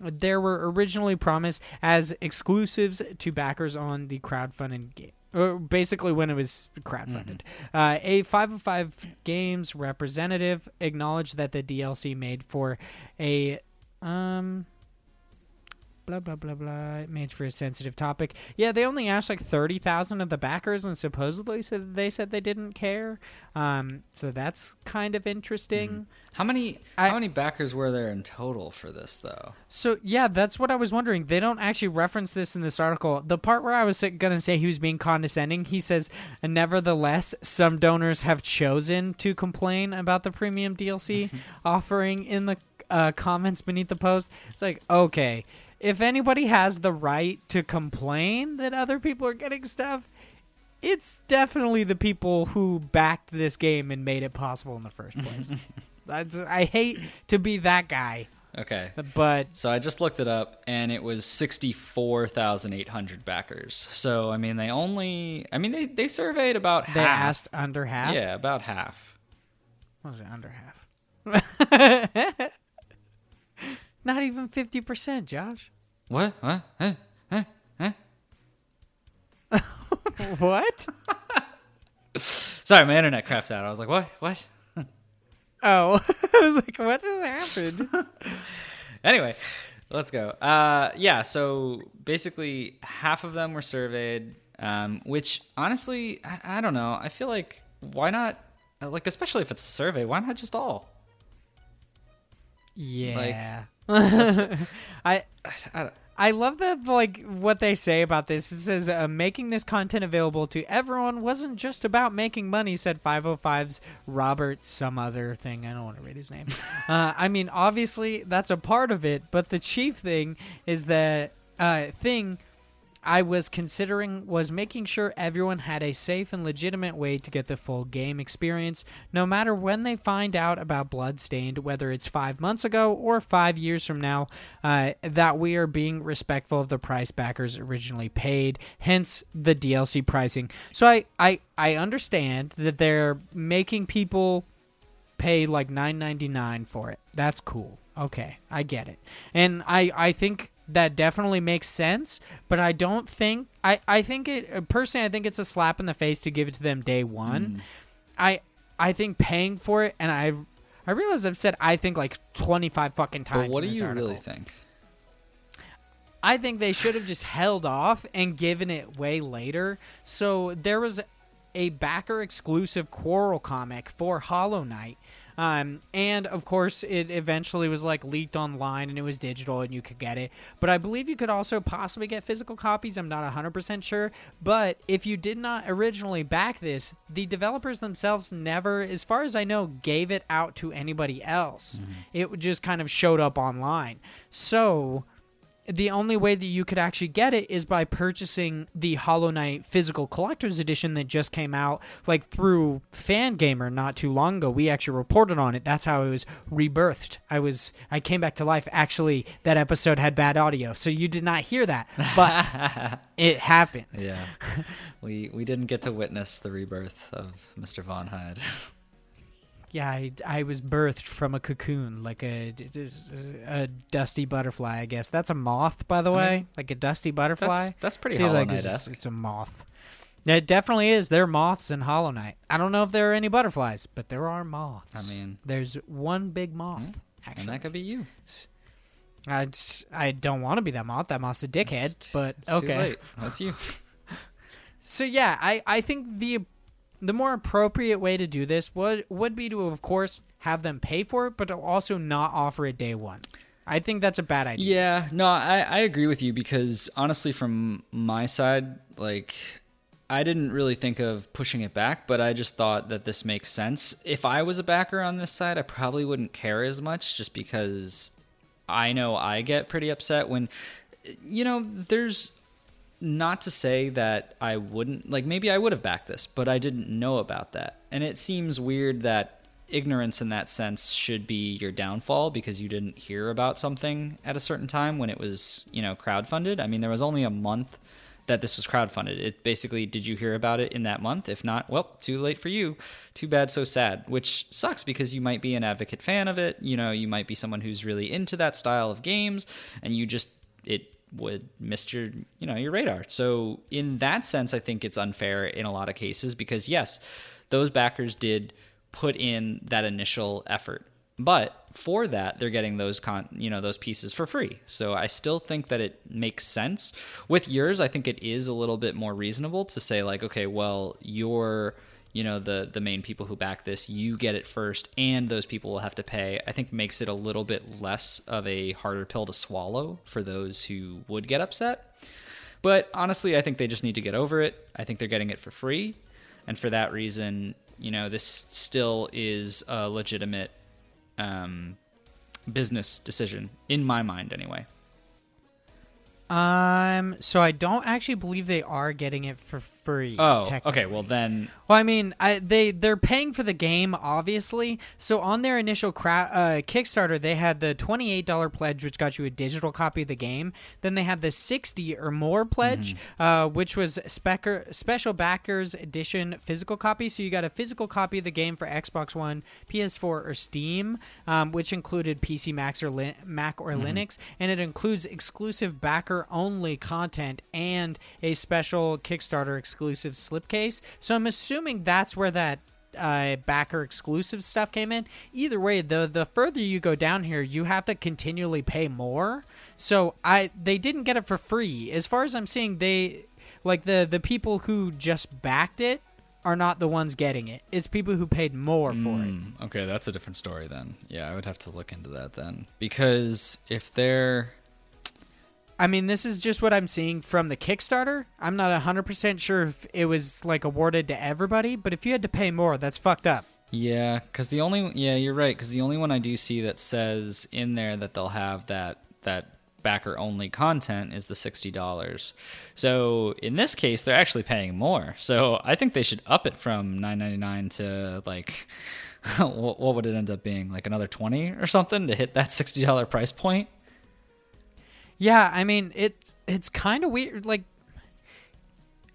Speaker 2: there were originally promised as exclusives to backers on the crowdfunded game. Or basically, when it was crowdfunded, uh, a 505 Games representative acknowledged that the DLC made for a um blah blah blah blah made for a sensitive topic. Yeah, they only asked like thirty thousand of the backers, and supposedly said they said they didn't care. Um, so that's kind of interesting.
Speaker 3: How many
Speaker 2: I-
Speaker 3: how many backers were there in total for this though?
Speaker 2: So yeah, that's what I was wondering. They don't actually reference this in this article. The part where I was going to say he was being condescending, he says, "Nevertheless, some donors have chosen to complain about the premium DLC offering in the uh, comments beneath the post." It's like, okay, if anybody has the right to complain that other people are getting stuff, it's definitely the people who backed this game and made it possible in the first place. That's, I hate to be that guy,
Speaker 3: Okay.
Speaker 2: but
Speaker 3: So I just looked it up, and it was sixty-four thousand eight hundred backers. So I mean, they only, I mean, they they surveyed about
Speaker 2: They
Speaker 3: half.
Speaker 2: asked under half.
Speaker 3: Yeah, about half.
Speaker 2: What was it? Under half. Not even fifty percent, Josh.
Speaker 3: What? What? Huh? Huh? Huh?
Speaker 2: what?
Speaker 3: Sorry, my internet craps out. I was like, what? What?
Speaker 2: Oh, I was like, what just happened?
Speaker 3: anyway, let's go. Uh, yeah, so basically, half of them were surveyed, um, which honestly, I, I don't know. I feel like why not? Like, especially if it's a survey, why not just all?
Speaker 2: Yeah. I
Speaker 3: I
Speaker 2: I love that like what they say about this. It says uh, making this content available to everyone wasn't just about making money. Said 505's Robert some other thing. I don't want to read his name. uh, I mean, obviously that's a part of it, but the chief thing is that uh, thing I was considering was making sure everyone had a safe and legitimate way to get the full game experience, no matter when they find out about Bloodstained, whether it's five months ago or five years from now, uh, that we are being respectful of the price backers originally paid, hence the DLC pricing. So I, I, I understand that they're making people pay like nine ninety nine for it. That's cool. Okay, I get it, and I I think that definitely makes sense. But I don't think I I think it personally. I think it's a slap in the face to give it to them day one. Mm. I I think paying for it, and I I realize I've said I think like twenty five fucking times.
Speaker 3: But what do you
Speaker 2: article.
Speaker 3: really think?
Speaker 2: I think they should have just held off and given it way later. So there was a backer exclusive Quirrel comic for Hollow Knight. Um, and of course, it eventually was like leaked online and it was digital and you could get it. But I believe you could also possibly get physical copies. I'm not 100% sure. But if you did not originally back this, the developers themselves never, as far as I know, gave it out to anybody else. It just kind of showed up online. So the only way that you could actually get it is by purchasing the Hollow Knight physical collector's edition that just came out like through Fangamer not too long ago. We actually reported on it. That's how it was rebirthed. I was I came back to life. Actually, that episode had bad audio, so you did not hear that. But it happened.
Speaker 3: Yeah, we we didn't get to witness the rebirth of Mr. Von Hyde.
Speaker 2: Yeah, I, I was birthed from a cocoon, like a, a dusty butterfly. I guess that's a moth, by the
Speaker 3: I
Speaker 2: way,
Speaker 3: mean,
Speaker 2: like a dusty butterfly.
Speaker 3: That's, that's pretty Hollow
Speaker 2: like it's, it's a moth. It definitely is. There are moths in Hollow Knight. I don't know if there are any butterflies, but there are moths.
Speaker 3: I mean,
Speaker 2: there's one big moth.
Speaker 3: and
Speaker 2: Actually,
Speaker 3: that could be you.
Speaker 2: I, I don't want to be that moth. That moth's a dickhead.
Speaker 3: It's-
Speaker 2: but
Speaker 3: it's
Speaker 2: okay.
Speaker 3: That's you.
Speaker 2: So yeah, I, I think the the more appropriate way to do this would would be to of course have them pay for it, but also not offer it day one. I think that's a bad idea.
Speaker 3: Yeah, no, I, I agree with you because honestly, from my side, like, I didn't really think of pushing it back, but I just thought that this makes sense. If I was a backer on this side, I probably wouldn't care as much just because I know I get pretty upset when, you know, there's not to say that I wouldn't like maybe I would have backed this, but I didn't know about that. And it seems weird that ignorance in that sense should be your downfall because you didn't hear about something at a certain time when it was, you know, crowdfunded. I mean, there was only a month that this was crowdfunded. It basically did you hear about it in that month? If not, well, too late for you. Too bad, so sad, which sucks because you might be an advocate fan of it, you know, you might be someone who's really into that style of games and you just it would miss your you know your radar. So in that sense i think it's unfair in a lot of cases because yes those backers did put in that initial effort. But for that they're getting those con you know those pieces for free. So i still think that it makes sense. With yours i think it is a little bit more reasonable to say like okay well you're you know the the main people who back this you get it first and those people will have to pay i think makes it a little bit less of a harder pill to swallow for those who would get upset. But honestly i think they just need to get over it. I think they're getting it for free. And for that reason you know this still is a legitimate um, business decision in my mind anyway
Speaker 2: Um. So I don't actually believe they are getting it for free.
Speaker 3: oh okay well then
Speaker 2: Well, I mean, I, they they're paying for the game, obviously. So on their initial cra- uh, Kickstarter, they had the twenty eight dollar pledge, which got you a digital copy of the game. Then they had the sixty or more pledge, uh, which was specker, special backers edition physical copy. So you got a physical copy of the game for Xbox One, PS4, or Steam, um, which included PC, Max or Lin- Mac or Linux, and it includes exclusive backer only content and a special Kickstarter exclusive slipcase. So I'm assuming that's where that uh, backer exclusive stuff came in. Either way, the the further you go down here, you have to continually pay more. So I they didn't get it for free. As far as I'm seeing, they like the the people who just backed it are not the ones getting it. It's people who paid more for it.
Speaker 3: Mm, okay, that's a different story then. Yeah, I would have to look into that then. Because if they're
Speaker 2: I mean, this is just what I'm seeing from the Kickstarter. I'm not 100% sure if it was like awarded to everybody, but if you had to pay more, that's fucked up.
Speaker 3: yeah, cuz the only yeah, you're right cuz the only one I do see that says in there that they'll have that that backer only content is the $60. So in this case, they're actually paying more. So I think they should up it from $9.99 to like, what would it end up being? Like another 20 or something to hit that $60 price point?
Speaker 2: Yeah, I mean it it's kind of weird like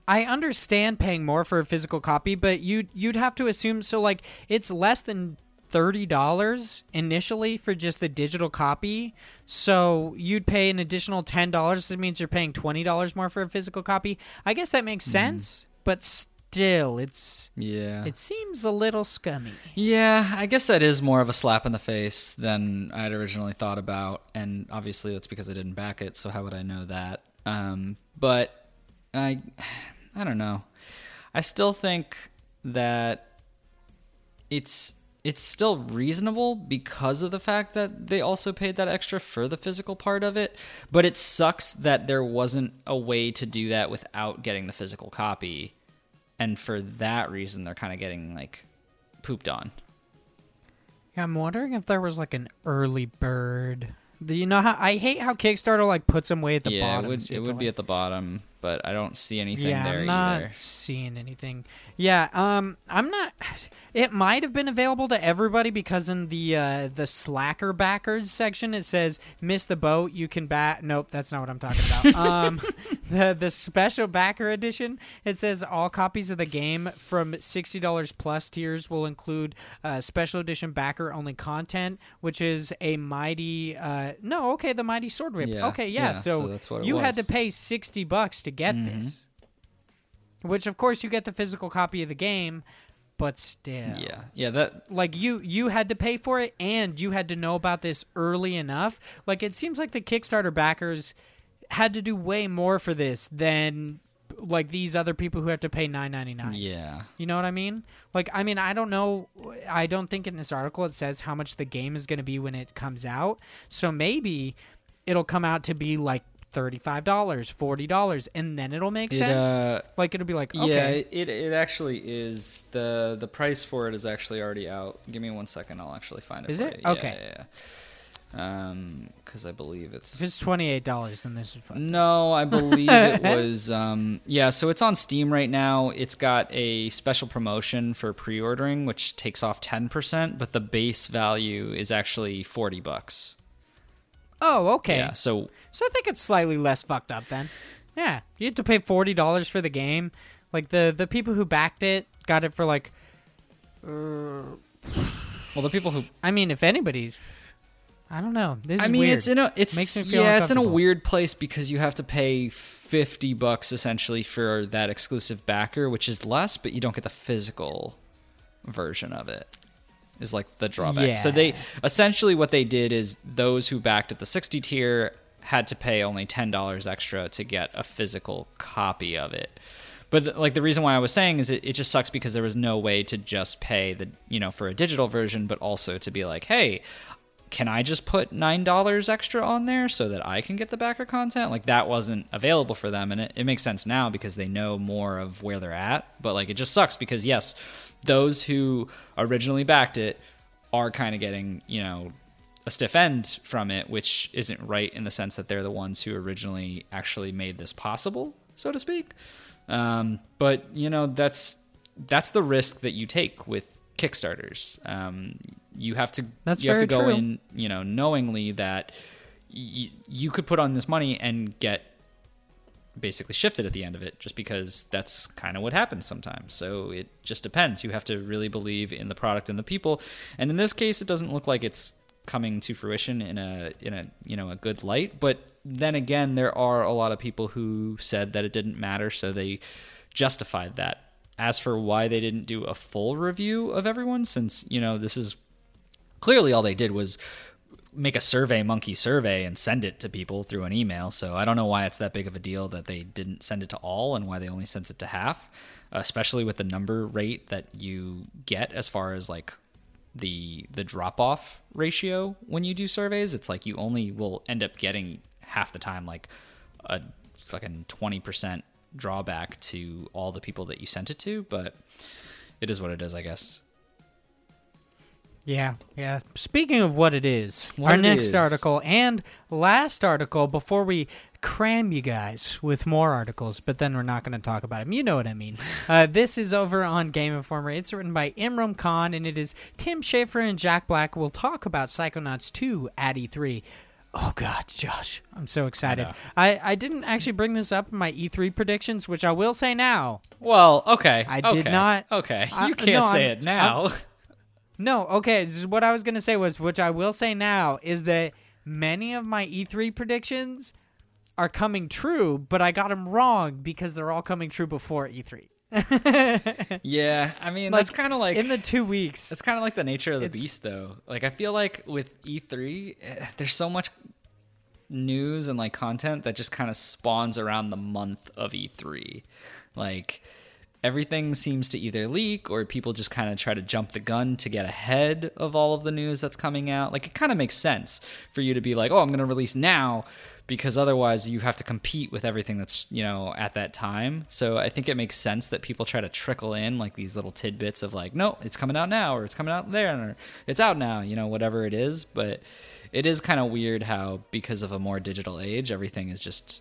Speaker 2: I understand paying more for a physical copy, but you you'd have to assume so like it's less than thirty dollars initially for just the digital copy. So you'd pay an additional ten dollars. That means you're paying twenty dollars more for a physical copy. I guess that makes mm-hmm. sense, but still, it's
Speaker 3: Yeah.
Speaker 2: it seems a little scummy.
Speaker 3: Yeah, I guess that is more of a slap in the face than I'd originally thought about, and obviously that's because I didn't back it. So how would I know that? Um, but I, I don't know. I still think that it's it's still reasonable because of the fact that they also paid that extra for the physical part of it. But it sucks that there wasn't a way to do that without getting the physical copy, and for that reason, they're kind of getting like pooped on.
Speaker 2: Yeah, I'm wondering if there was like an early bird. Do you know how I hate how Kickstarter like puts them way at the
Speaker 3: yeah,
Speaker 2: bottom.
Speaker 3: it would
Speaker 2: so
Speaker 3: it
Speaker 2: have to,
Speaker 3: would be
Speaker 2: like-
Speaker 3: at the bottom, but I don't see anything
Speaker 2: yeah,
Speaker 3: there
Speaker 2: I'm not
Speaker 3: either.
Speaker 2: seeing anything. Yeah, um, I'm not. It might have been available to everybody because in the uh, the slacker backers section it says "miss the boat, you can bat." Nope, that's not what I'm talking about. um, the the special backer edition it says all copies of the game from sixty dollars plus tiers will include uh, special edition backer only content, which is a mighty. Uh, no, okay, the mighty sword whip.
Speaker 3: Yeah,
Speaker 2: okay, yeah,
Speaker 3: yeah,
Speaker 2: so,
Speaker 3: so that's what it
Speaker 2: you had to pay sixty bucks to get this. Which of course you get the physical copy of the game, but still.
Speaker 3: Yeah, yeah, that
Speaker 2: Like you you had to pay for it and you had to know about this early enough. Like it seems like the Kickstarter backers had to do way more for this than like these other people who have to pay 9.99.
Speaker 3: yeah.
Speaker 2: You know what I mean? Like, I mean, I don't know. I don't think in this article it says how much the game is going to be when it comes out. So maybe it'll come out to be like $35, $40, and then it'll make
Speaker 3: It,
Speaker 2: sense.
Speaker 3: uh,
Speaker 2: like, it'll be like,
Speaker 3: Yeah, it it actually is the the price for it is actually already out. Give me one second, I'll actually find it.
Speaker 2: Is it?
Speaker 3: you. Yeah,
Speaker 2: Okay.
Speaker 3: Yeah, yeah. Um, because I believe it's
Speaker 2: If it's $28, then this is fun.
Speaker 3: No, I believe it was. Um, yeah, so it's on Steam right now. It's got a special promotion for pre-ordering, which takes off ten percent, but the base value is actually forty bucks.
Speaker 2: Oh, okay.
Speaker 3: Yeah, so
Speaker 2: So I think it's slightly less fucked up then. Yeah, you had to pay forty dollars for the game. Like the the people who backed it got it for like.
Speaker 3: well, the people who
Speaker 2: I mean, if anybody's, I don't know. This is
Speaker 3: I mean,
Speaker 2: weird.
Speaker 3: it's in a it's
Speaker 2: Makes me feel
Speaker 3: yeah, it's in a weird place because you have to pay fifty bucks essentially for that exclusive backer, which is less, but you don't get the physical version of it. Is like the drawback. So they essentially what they did is those who backed at the sixty tier had to pay only ten dollars extra to get a physical copy of it. But like the reason why I was saying is it, it just sucks because there was no way to just pay the you know for a digital version, but also to be like, hey, can I just put nine dollars extra on there so that I can get the backer content? Like that wasn't available for them, and it, it makes sense now because they know more of where they're at. But like it just sucks because yes, those who originally backed it are kind of getting you know a stiff end from it, which isn't right in the sense that they're the ones who originally actually made this possible, so to speak. Um, but you know that's that's the risk that you take with Kickstarters. Um, you have to
Speaker 2: That's
Speaker 3: you have to go
Speaker 2: true.
Speaker 3: in, you know, knowingly that y- you could put on this money and get basically shifted at the end of it just because that's kind of what happens sometimes. So it just depends. You have to really believe in the product and the people. And in this case it doesn't look like it's coming to fruition in a in a you know a good light, but then again there are a lot of people who said that it didn't matter so they justified that. As for why they didn't do a full review of everyone since, you know, this is clearly all they did was make a survey monkey survey and send it to people through an email. So i don't know why it's that big of a deal that they didn't send it to all and why they only sent it to half especially with the number rate that you get as far as like the the drop off ratio when you do surveys. It's like you only will end up getting half the time like a fucking 20% drawback to all the people that you sent it to but it is what it is i guess
Speaker 2: Yeah, yeah. Speaking of what it is,
Speaker 3: What
Speaker 2: our
Speaker 3: it
Speaker 2: next
Speaker 3: is.
Speaker 2: article and last article before we cram you guys with more articles, but then we're not going to talk about them. You know what I mean. uh, this is over on Game Informer. It's written by Imran Khan, and it is Tim Schafer and Jack Black will talk about Psychonauts 2 at E3. Oh God, Josh, I'm so excited.
Speaker 3: know.
Speaker 2: I, I didn't actually bring this up in my E3 predictions, which I will say now.
Speaker 3: Well, okay.
Speaker 2: I did not-
Speaker 3: Okay,
Speaker 2: I-
Speaker 3: you can't
Speaker 2: no,
Speaker 3: say
Speaker 2: I'm-
Speaker 3: it now.
Speaker 2: No, okay. This is what I was gonna say was, which I will say now, is that many of my E3 predictions are coming true, but I got them wrong because they're all coming true before E3.
Speaker 3: yeah, I mean
Speaker 2: Like,
Speaker 3: that's kind of like
Speaker 2: in the two weeks.
Speaker 3: It's kind of like the nature of the beast, though. Like I feel like with E3, eh, there's so much news and like content that just kind of spawns around the month of E3. Like everything seems to either leak or people just kind of try to jump the gun to get ahead of all of the news that's coming out. Like it kind of makes sense for you to be like, "Oh, I'm going to release now." Because otherwise, you have to compete with everything that's you know at that time. So I think it makes sense that people try to trickle in like these little tidbits of like, no, it's coming out now, or it's coming out there, or it's out now, you know, whatever it is. But it is kind of weird how because of a more digital age, everything is just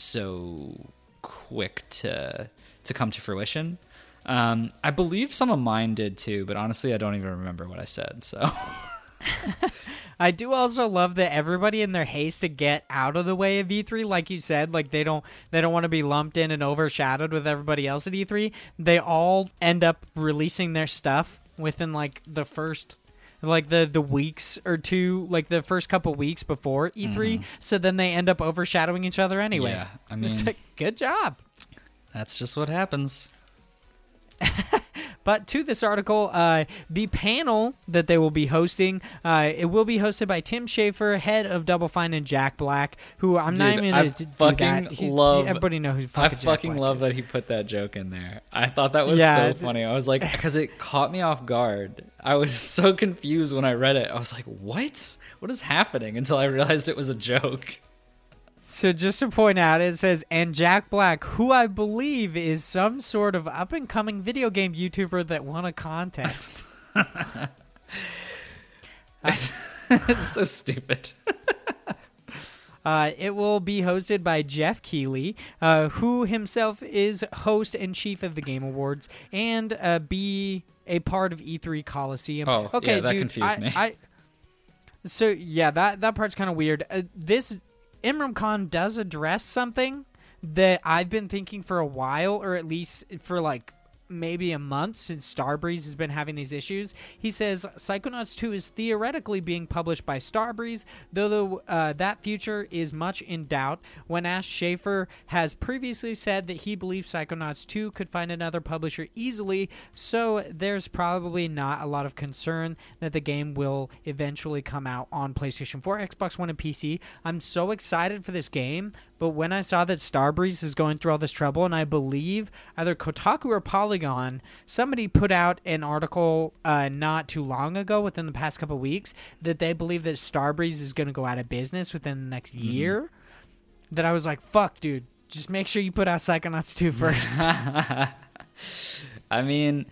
Speaker 3: So quick to to come to fruition. Um, I believe some of mine did too, but honestly, I don't even remember what I said. So
Speaker 2: I do also love that everybody in their haste to get out of the way of E3, like you said, like they don't they don't want to be lumped in and overshadowed with everybody else at E3. They all end up releasing their stuff within like the first like the the weeks or two, like the first couple weeks before E3. Mm-hmm. So then they end up overshadowing each other anyway.
Speaker 3: Yeah, I
Speaker 2: it's
Speaker 3: mean-
Speaker 2: like good job.
Speaker 3: that's just what happens.
Speaker 2: But to this article, uh, the panel that they will be hosting, uh, it will be hosted by Tim Schafer, head of Double Fine, and Jack Black, who I'm not
Speaker 3: Dude,
Speaker 2: even
Speaker 3: I
Speaker 2: going to do
Speaker 3: fucking
Speaker 2: that. He's-
Speaker 3: love-
Speaker 2: Everybody knows who
Speaker 3: I
Speaker 2: fucking Jack
Speaker 3: fucking
Speaker 2: Black
Speaker 3: love
Speaker 2: is.
Speaker 3: that he put that joke in there. I thought that was
Speaker 2: Yeah,
Speaker 3: so funny. I was like, because it caught me off guard. I was so confused when I read it. I was like, what? What is happening? Until I realized it was a joke.
Speaker 2: So just to point out, it says, and Jack Black, who I believe is some sort of up and coming video game YouTuber that won a contest.
Speaker 3: it's so stupid.
Speaker 2: Uh, it will be hosted by Geoff Keighley, uh, who himself is host and chief of the Game Awards, and uh, be a part of E3 Coliseum.
Speaker 3: Oh,
Speaker 2: okay,
Speaker 3: yeah, that
Speaker 2: dude,
Speaker 3: confused
Speaker 2: I-
Speaker 3: me.
Speaker 2: I, so yeah, that that part's kind of weird. Uh, this Imran Khan does address something that I've been thinking for a while, or at least for like maybe a month since Starbreeze has been having these issues. He says Psychonauts 2 is theoretically being published by Starbreeze, though the, uh, that future is much in doubt. When asked, Schafer has previously said that he believes Psychonauts 2 could find another publisher easily, so there's probably not a lot of concern that the game will eventually come out on PlayStation 4, Xbox One, and PC. I'm so excited for this game. But when I saw that Starbreeze is going through all this trouble, and I believe either Kotaku or Polygon, somebody put out an article uh, not too long ago, within the past couple weeks, that they believe that Starbreeze is going to go out of business within the next year. That I was like, fuck, dude, just make sure you put out Psychonauts 2 first.
Speaker 3: I mean,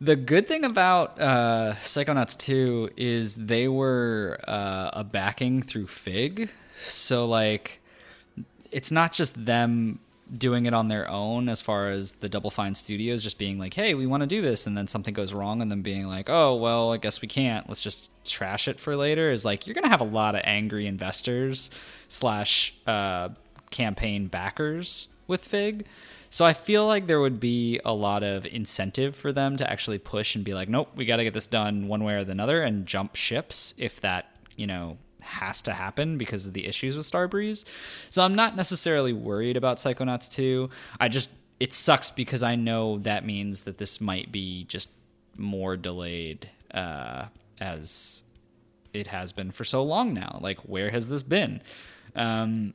Speaker 3: the good thing about uh, Psychonauts 2 is they were uh, a backing through Fig. So, like, it's not just them doing it on their own as far as the Double Fine Studios just being like, hey, we want to do this, and then something goes wrong, and then being like, oh, well, I guess we can't. Let's just trash it for later. Is like, you're going to have a lot of angry investors slash uh, campaign backers with Fig. So I feel like there would be a lot of incentive for them to actually push and be like, nope, we got to get this done one way or the other and jump ships if that, you know, has to happen because of the issues with Starbreeze. So I'm not necessarily worried about Psychonauts 2. I just it sucks because I know that means that this might be just more delayed uh as it has been for so long now. Like, where has this been? Um,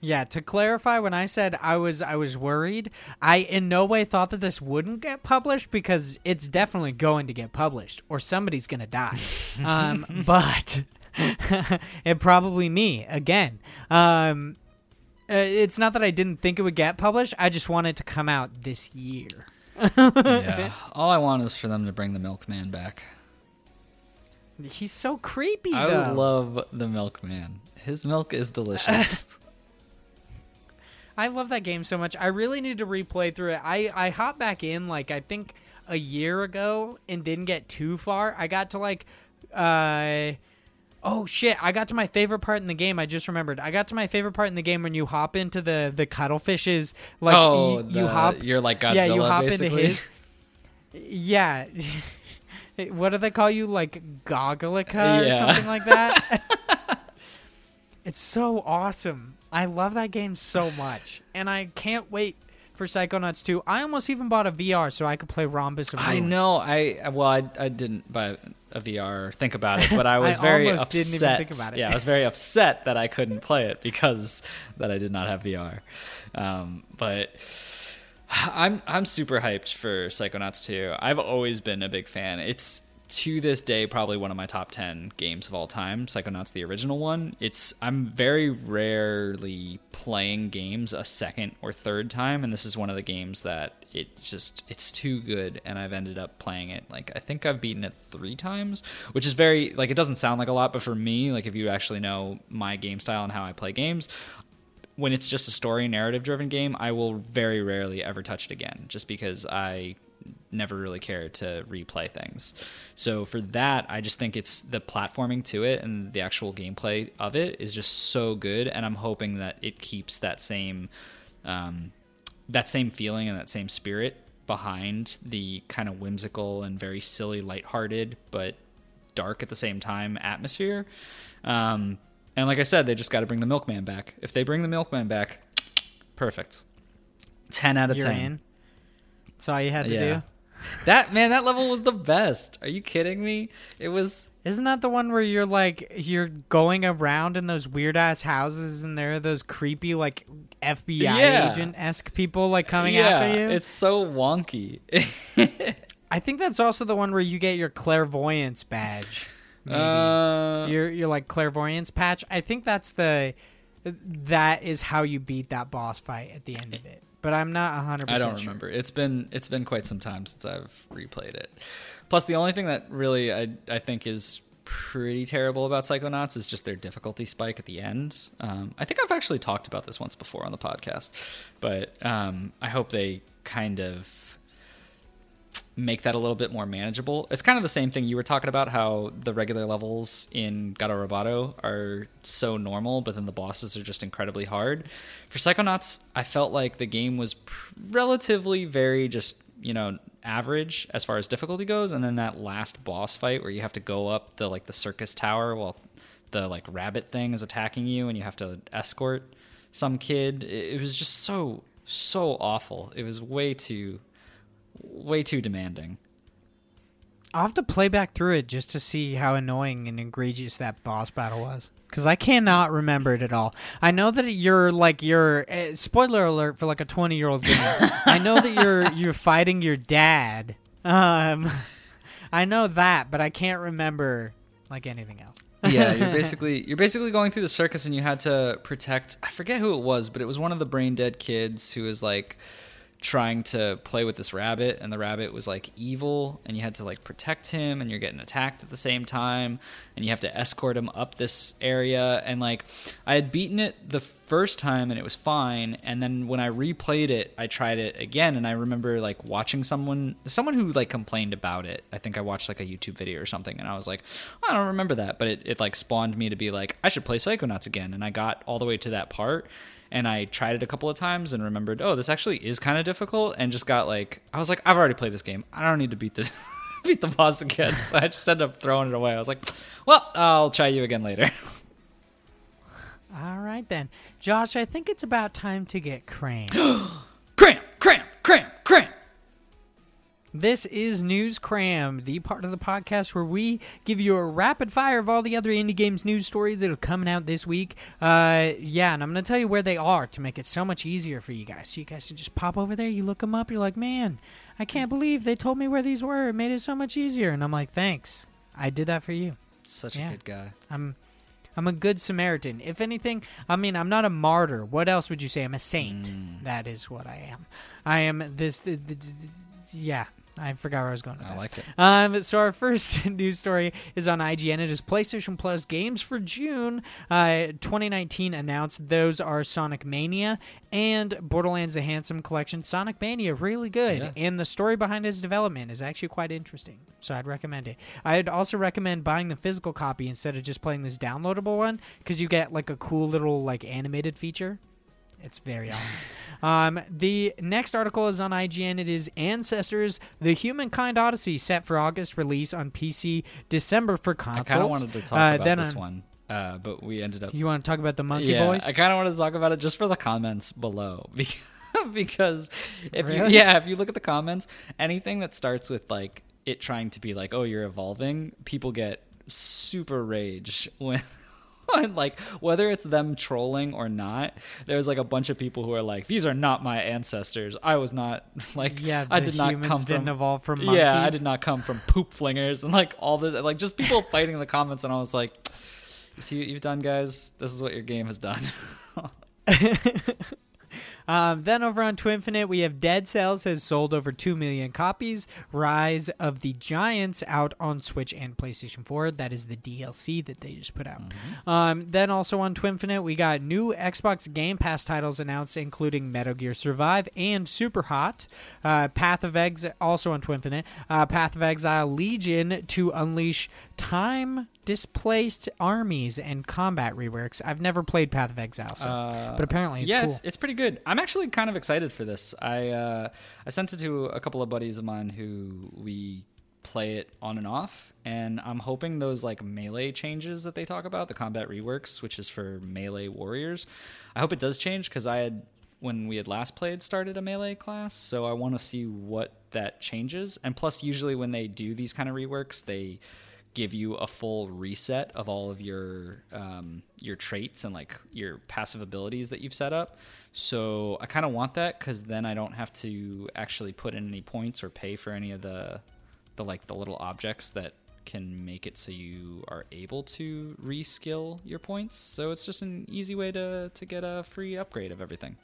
Speaker 2: Yeah, to clarify, when I said I was I was worried, I in no way thought that this wouldn't get published because it's definitely going to get published or somebody's gonna die. um, but it probably me again. Um, uh, it's not that I didn't think it would get published. I just wanted to come out this year.
Speaker 3: yeah. All I want is for them to bring the milkman back.
Speaker 2: He's so creepy.
Speaker 3: I
Speaker 2: though.
Speaker 3: love the milkman. His milk is delicious.
Speaker 2: I love that game so much. I really need to replay through it. I I hopped back in like I think a year ago and didn't get too far. I got to like uh oh shit, I got to my favorite part in the game. I just remembered. I got to my favorite part in the game when you hop into the the cuttlefishes like
Speaker 3: oh,
Speaker 2: you
Speaker 3: the-
Speaker 2: hop
Speaker 3: You're like Godzilla,
Speaker 2: Yeah, you hop
Speaker 3: basically.
Speaker 2: into his Yeah. what do they call you like Gogglica or
Speaker 3: Yeah.
Speaker 2: something like that? It's so awesome. I love that game so much, and I can't wait for Psychonauts 2. I almost even bought a VR so I could play Rhombus of
Speaker 3: I know. I well, I, I didn't buy a VR think about it, but I was
Speaker 2: I
Speaker 3: very
Speaker 2: almost
Speaker 3: upset.
Speaker 2: didn't even think about it.
Speaker 3: Yeah, I was very upset that I couldn't play it because that I did not have VR. Um, but I'm I'm super hyped for Psychonauts 2. I've always been a big fan. It's to this day probably one of my top 10 games of all time psychonauts the original one. It's i'm very rarely playing games a second or third time and this is one of the games that it just it's too good and i've ended up playing it like i think i've beaten it three times which is very like it doesn't sound like a lot but for me like if you actually know my game style and how i play games when it's just a story narrative driven game, I will very rarely ever touch it again just because I never really care to replay things. So for that, I just think it's the platforming to it and the actual gameplay of it is just so good and I'm hoping that it keeps that same um, that same feeling and that same spirit behind the kind of whimsical and very silly lighthearted but dark at the same time atmosphere. Um, and like I said, they just got to bring the milkman back. If they bring the milkman back, perfect. Ten out of
Speaker 2: You're
Speaker 3: ten.
Speaker 2: in. That's all you had to
Speaker 3: Yeah.
Speaker 2: do.
Speaker 3: That man, that level was the best. Are you kidding me? It was.
Speaker 2: Isn't that the one where you're like you're going around in those weird ass houses and there are those creepy like FBI
Speaker 3: Yeah.
Speaker 2: agent esque people like coming
Speaker 3: yeah,
Speaker 2: after you?
Speaker 3: it's so wonky.
Speaker 2: I think that's also the one where you get your clairvoyance badge. Maybe.
Speaker 3: uh,
Speaker 2: your your like clairvoyance patch. I think that's the that is how you beat that boss fight at the end of it. But I'm not 100%
Speaker 3: I don't
Speaker 2: sure.
Speaker 3: remember. It's been it's been quite some time since I've replayed it. Plus, the only thing that really I I think is pretty terrible about Psychonauts is just their difficulty spike at the end. Um, I think I've actually talked about this once before on the podcast, but um, I hope they kind of make that a little bit more manageable. It's kind of the same thing you were talking about how the regular levels in Gato Roboto are so normal, but then the bosses are just incredibly hard. For Psychonauts, I felt like the game was relatively very just, you know, average as far as difficulty goes, and then that last boss fight where you have to go up the like the circus tower while the like rabbit thing is attacking you and you have to escort some kid. It was just so so awful. It was way too way too demanding.
Speaker 2: I'll have to play back through it just to see how annoying and egregious that boss battle was. Because I cannot remember it at all. I know that you're like you're uh, spoiler alert for like a 20 year old game. I know that you're you're fighting your dad. Um, I know that, but I can't remember like anything else.
Speaker 3: yeah, you're basically you're basically going through the circus and you had to protect I forget who it was, but it was one of the brain dead kids who was like trying to play with this rabbit and the rabbit was like evil and you had to like protect him and you're getting attacked at the same time and you have to escort him up this area and like I had beaten it the first time and it was fine and then when I replayed it I tried it again and I remember like watching someone someone who like complained about it. I think I watched like a YouTube video or something and I was like I don't remember that but it, it like spawned me to be like I should play Psychonauts again and I got all the way to that part and I tried it a couple of times and remembered, oh, this actually is kind of difficult, and just got like, I was like, I've already played this game. I don't need to beat the beat the boss again. So I just ended up throwing it away. I was like, well, I'll try you again later.
Speaker 2: All right then, Josh. I think it's about time to get cranked.
Speaker 3: cramp, cramp, cramp, cramp.
Speaker 2: This is News Cram, the part of the podcast where we give you a rapid fire of all the other indie games news stories that are coming out this week. Uh, yeah, and I'm going to tell you where they are to make it so much easier for you guys. So you guys can just pop over there, you look them up, you're like, man, I can't believe they told me where these were. It made it so much easier. And I'm like, thanks. I did that for you.
Speaker 3: Such
Speaker 2: Yeah.
Speaker 3: a good guy.
Speaker 2: I'm I'm a good Samaritan. If anything, I mean, I'm not a martyr. What else would you say? I'm a saint.
Speaker 3: Mm.
Speaker 2: That is what I am. I am this. th- th- th- th- yeah, I forgot where I was going.
Speaker 3: I like it.
Speaker 2: Um, so our first news story is on IGN. It is PlayStation Plus games for June uh, 2019 announced. Those are Sonic Mania and Borderlands: The Handsome Collection. Sonic Mania really good,
Speaker 3: Yeah.
Speaker 2: and the story behind its development is actually quite interesting. So I'd recommend it. I'd also recommend buying the physical copy instead of just playing this downloadable one because you get like a cool little like animated feature. It's very awesome. um, the next article is on IGN. It is Ancestors: The Humankind Odyssey, set for August release on PC, December for
Speaker 3: I
Speaker 2: consoles.
Speaker 3: kind of wanted to talk
Speaker 2: Uh,
Speaker 3: about
Speaker 2: then
Speaker 3: this
Speaker 2: on-
Speaker 3: one, uh, but we ended up.
Speaker 2: You want to talk about the Monkey
Speaker 3: yeah,
Speaker 2: Boys?
Speaker 3: I kind of wanted to talk about it just for the comments below because because if you yeah if you look at the comments, anything that starts with like it trying to be like oh you're evolving, people get super rage when. When, like whether it's them trolling or not there's like a bunch of people who are like these are not my ancestors. I was not like
Speaker 2: yeah,
Speaker 3: i did not come
Speaker 2: didn't
Speaker 3: from
Speaker 2: evolve from monkeys.
Speaker 3: yeah i did not come from poop flingers and like all this like just people fighting in the comments and i was like see what you've done guys? This is what your game has done
Speaker 2: Um, then over on Twinfinite, we have Dead Cells has sold over 2 million copies. Rise of the Giants out on Switch and PlayStation 4. That is the DLC that they just put out. Um, then also on Twinfinite, we got new Xbox Game Pass titles announced, including Metal Gear Survive and Superhot. Uh, Path of Exile, also on Twinfinite, uh, Path of Exile Legion to unleash time displaced armies and combat reworks. I've never played Path of Exile, so, but apparently it's
Speaker 3: Uh, yeah,
Speaker 2: cool.
Speaker 3: it's, it's pretty good. I'm actually kind of excited for this. I uh, I sent it to a couple of buddies of mine who we play it on and off, and I'm hoping those like melee changes that they talk about, the combat reworks, which is for melee warriors. I hope it does change because I had when we had last played started a melee class, so I want to see what that changes. And plus, usually when they do these kind of reworks, they give you a full reset of all of your um, your traits and like your passive abilities that you've set up. So I kind of want that because then I don't have to actually put in any points or pay for any of the the like the little objects that can make it so you are able to reskill your points. So it's just an easy way to to get a free upgrade of everything.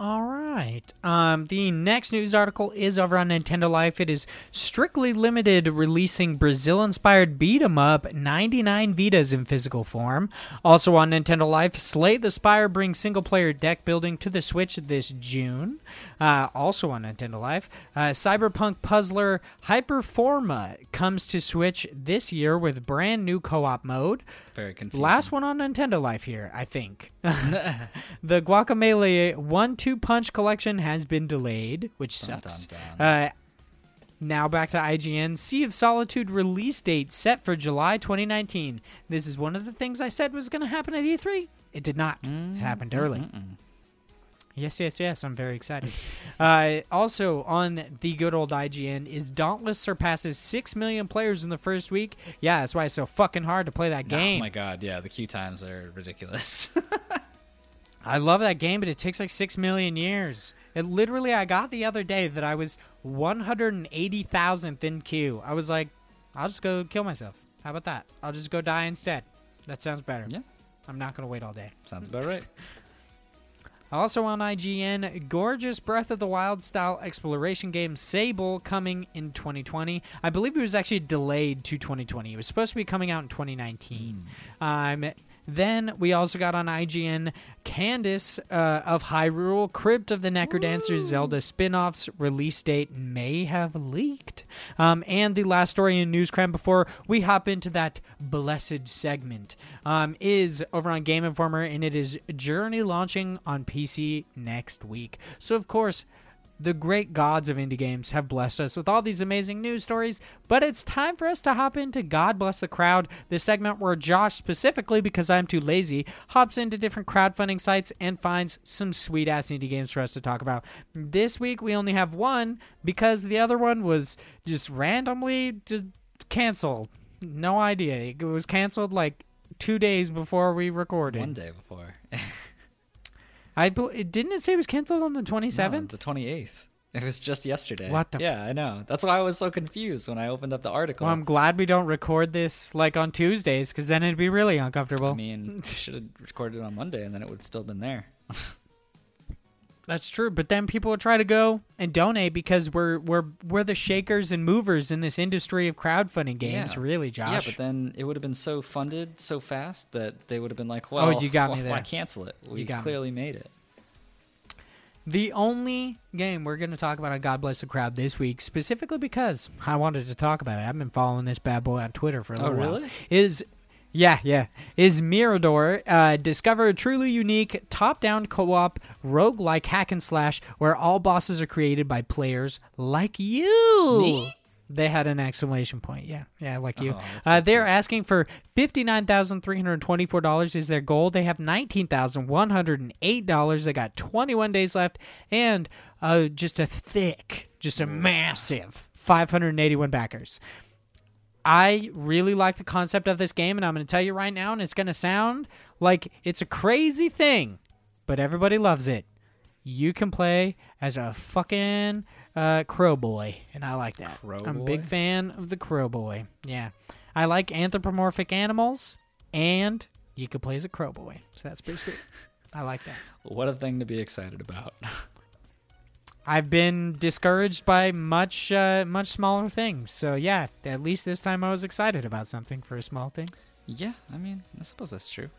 Speaker 2: All right. Um, the next news article is over on Nintendo Life. It is strictly limited, releasing Brazil-inspired beat 'em up 99Vidas in physical form. Also on Nintendo Life, Slay the Spire brings single-player deck building to the Switch this June. Uh, also on Nintendo Life, uh, Cyberpunk Puzzler Hyperforma comes to Switch this year with brand new co-op mode.
Speaker 3: Very confusing.
Speaker 2: Last one on Nintendo Life here, I think. the Guacamelee One Two Punch collection has been delayed, which sucks.
Speaker 3: dun, dun.
Speaker 2: Uh, now back to IGN. Sea of Solitude release date set for July 2019. This is one of the things I said was going to happen at E3. It did not.
Speaker 3: Mm,
Speaker 2: it happened early. Yes, yes, yes. I'm very excited. uh, also, on the good old IGN, is Dauntless surpasses 6 million players in the first week. Yeah, that's why it's so fucking hard to play that game.
Speaker 3: Oh my god, yeah, the queue times are ridiculous.
Speaker 2: I love that game, but it takes like 6 million years. It literally, I got the other day that I was 180,000th in queue. I was like, I'll just go kill myself. How about that? I'll just go die instead. That sounds better.
Speaker 3: Yeah.
Speaker 2: I'm not going to wait all day.
Speaker 3: Sounds about right.
Speaker 2: Also on IGN, gorgeous Breath of the Wild style exploration game Sable coming in 2020. I believe it was actually delayed to 2020. It was supposed to be coming out in 2019. Um, then we also got on IGN Cadence uh, of Hyrule Crypt of the Necrodancer Zelda spin-offs release date may have leaked. Um, and the last story in Newscram before we hop into that blessed segment um, is over on Game Informer, and it is Journey launching on PC next week. So of course the great gods of indie games have blessed us with all these amazing news stories, but it's time for us to hop into God Bless the Crowd, the segment where Josh, specifically because I'm too lazy, hops into different crowdfunding sites and finds some sweet ass indie games for us to talk about. This week we only have one because the other one was just randomly just canceled. No idea. It was canceled like two days before we recorded.
Speaker 3: One day before.
Speaker 2: I didn't it say it was canceled on the 27th?
Speaker 3: No, the 28th. It was just yesterday.
Speaker 2: What the
Speaker 3: Yeah, I know. That's why I was so confused when I opened up the article.
Speaker 2: well, I'm glad we don't record this like on Tuesdays because then it'd be really uncomfortable.
Speaker 3: I mean, should have recorded it on Monday and then it would have still been there.
Speaker 2: That's true, but then people would try to go and donate because we're we're we're the shakers and movers in this industry of crowdfunding games.
Speaker 3: Yeah.
Speaker 2: Really, Josh.
Speaker 3: Yeah, but then it would have been so funded so fast that they would have been like,
Speaker 2: Oh,
Speaker 3: well,
Speaker 2: you got me
Speaker 3: why
Speaker 2: there.
Speaker 3: cancel it? We
Speaker 2: got me.
Speaker 3: clearly made it.
Speaker 2: The only game we're going to talk about on God Bless the Crowd this week, specifically because I wanted to talk about it. I've been following this bad boy on Twitter for a
Speaker 3: Oh,
Speaker 2: little while.
Speaker 3: really?
Speaker 2: Is yeah, yeah. Is Mirador uh, discover a truly unique top-down co-op roguelike hack and slash where all bosses are created by players like you?
Speaker 3: Me?
Speaker 2: They had an exclamation point. Yeah, yeah, like you.
Speaker 3: Oh,
Speaker 2: uh, they're asking for fifty-nine thousand three hundred twenty-four dollars is their goal. They have nineteen thousand one hundred and eight dollars. They got twenty-one days left, and uh, just a thick, just a massive five hundred and eighty-one backers. I really like the concept of this game, and I'm going to tell you right now, and it's going to sound like it's a crazy thing, but everybody loves it. You can play as a fucking uh, crow boy, and I like that.
Speaker 3: Crow
Speaker 2: I'm a big
Speaker 3: boy?
Speaker 2: fan of the crow boy. Yeah, I like anthropomorphic animals, and you can play as a crow boy, so that's pretty sweet. I like that.
Speaker 3: What a thing to be excited about.
Speaker 2: I've been discouraged by much uh, much smaller things, so yeah, at least this time I was excited about something for a small thing.
Speaker 3: yeah, I mean, I suppose that's true.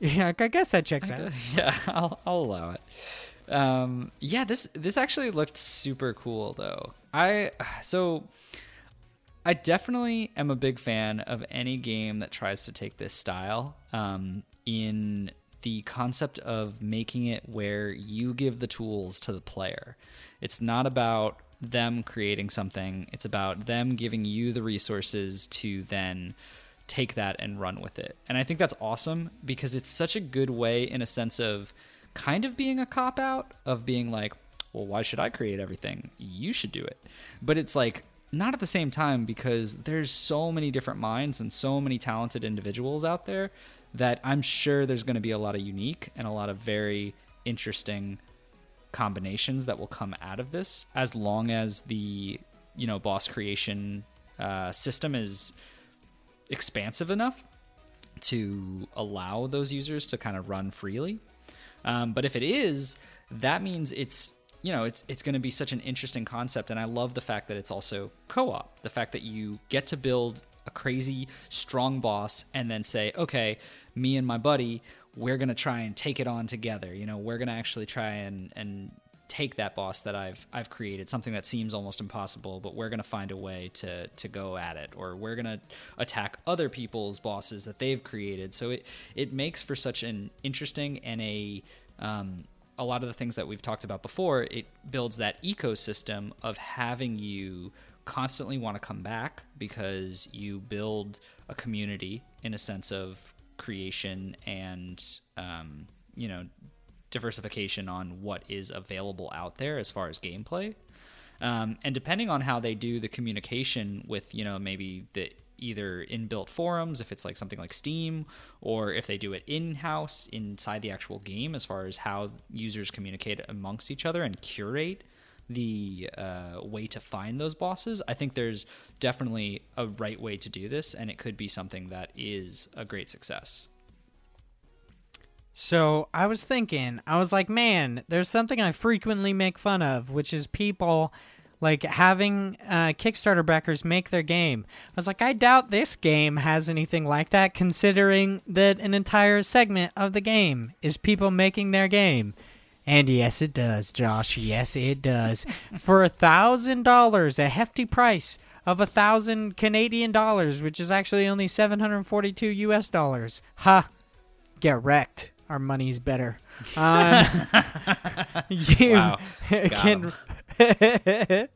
Speaker 2: Yeah, I guess that checks out.
Speaker 3: yeah, I'll, I'll allow it. Um, yeah, this this actually looked super cool though. I so I definitely am a big fan of any game that tries to take this style um, in the concept of making it where you give the tools to the player. It's not about them creating something, it's about them giving you the resources to then take that and run with it. And I think that's awesome because it's such a good way, in a sense of kind of being a cop out, of being like, well, why should I create everything? You should do it. But it's like, not at the same time because there's so many different minds and so many talented individuals out there that I'm sure there's going to be a lot of unique and a lot of very interesting combinations that will come out of this as long as the you know boss creation uh, system is expansive enough to allow those users to kind of run freely. Um, but if it is, that means it's you know it's it's going to be such an interesting concept, and I love the fact that it's also co-op. The fact that you get to build a crazy strong boss and then say, okay, me and my buddy, we're to try and take it on together. You know, we're to actually try and and take that boss that I've I've created, something that seems almost impossible, but we're gonna find a way to to go at it, or we're gonna attack other people's bosses that they've created. So it it makes for such an interesting and a um, a lot of the things that we've talked about before. It builds that ecosystem of having you constantly want to come back because you build a community in a sense of creation and um, you know diversification on what is available out there as far as gameplay. Um, and depending on how they do the communication with, you know, maybe the either inbuilt forums, if it's like something like Steam, or if they do it in house inside the actual game, as far as how users communicate amongst each other and curate the uh, way to find those bosses, I think there's definitely a right way to do this, and it could be something that is a great success.
Speaker 2: So I was thinking, I was like, man, there's something I frequently make fun of, which is people like having uh, Kickstarter backers make their game. I was like, I doubt this game has anything like that, considering that an entire segment of the game is people making their game. And yes, it does, Josh. Yes, it does. For a thousand dollars, a hefty price of a thousand Canadian dollars, which is actually only seven hundred forty-two U.S. dollars. Ha! Get wrecked. our money's better. Um, you
Speaker 3: Wow.
Speaker 2: Can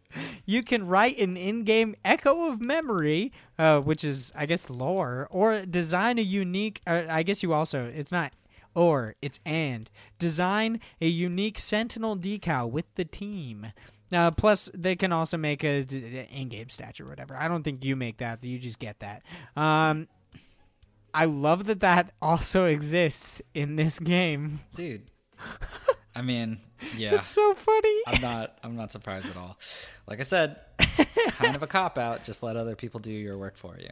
Speaker 2: you can write an in-game echo of memory, uh, which is I guess lore, or design a unique. Uh, I guess you also it's not or it's and design a unique Sentinel decal with the team. Uh, plus, they can also make a in-game statue or whatever. I don't think you make that; you just get that. Um, I love that that also exists in this game.
Speaker 3: dude. I mean, yeah.
Speaker 2: It's so funny.
Speaker 3: I'm not. I'm not surprised at all. Like I said, kind of a cop out. Just let other people do your work for you.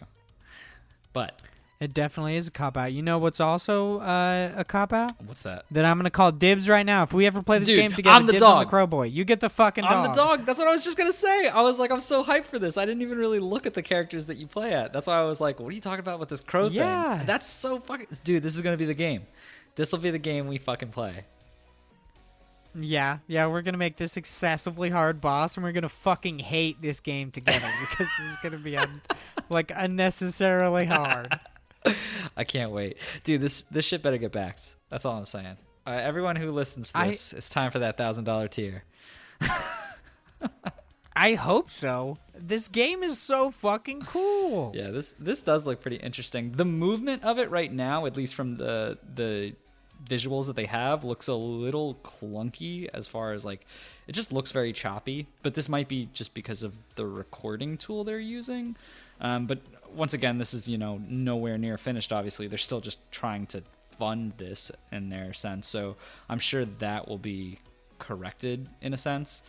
Speaker 3: But
Speaker 2: It definitely is a cop out. You know what's also uh, a cop out?
Speaker 3: what's that?
Speaker 2: That I'm gonna call dibs right now. If we ever play this
Speaker 3: Dude,
Speaker 2: game together,
Speaker 3: I'm the
Speaker 2: dibs on the crow boy. You get the fucking dog.
Speaker 3: I'm the dog. That's what I was just gonna say. I was like, I'm so hyped for this. I didn't even really look at the characters that you play at. That's why I was like, what are you talking about with this crow
Speaker 2: Yeah.
Speaker 3: thing? That's so fucking. Dude, this is gonna be the game. This will be the game we fucking play.
Speaker 2: Yeah, yeah. We're gonna make this excessively hard boss, and we're gonna fucking hate this game together because this is gonna be un- like unnecessarily hard.
Speaker 3: I can't wait, dude. This this shit better get backed. That's all I'm saying. Uh, everyone who listens to
Speaker 2: I-
Speaker 3: this, it's time for that thousand dollar tier.
Speaker 2: I hope so. This game is so fucking cool.
Speaker 3: Yeah, this this does look pretty interesting. The movement of it right now, at least from the the visuals that they have, looks a little clunky as far as like it just looks very choppy. But this might be just because of the recording tool they're using. Um, but once again, this is you know nowhere near finished. Obviously, they're still just trying to fund this in their sense. So I'm sure that will be corrected in a sense.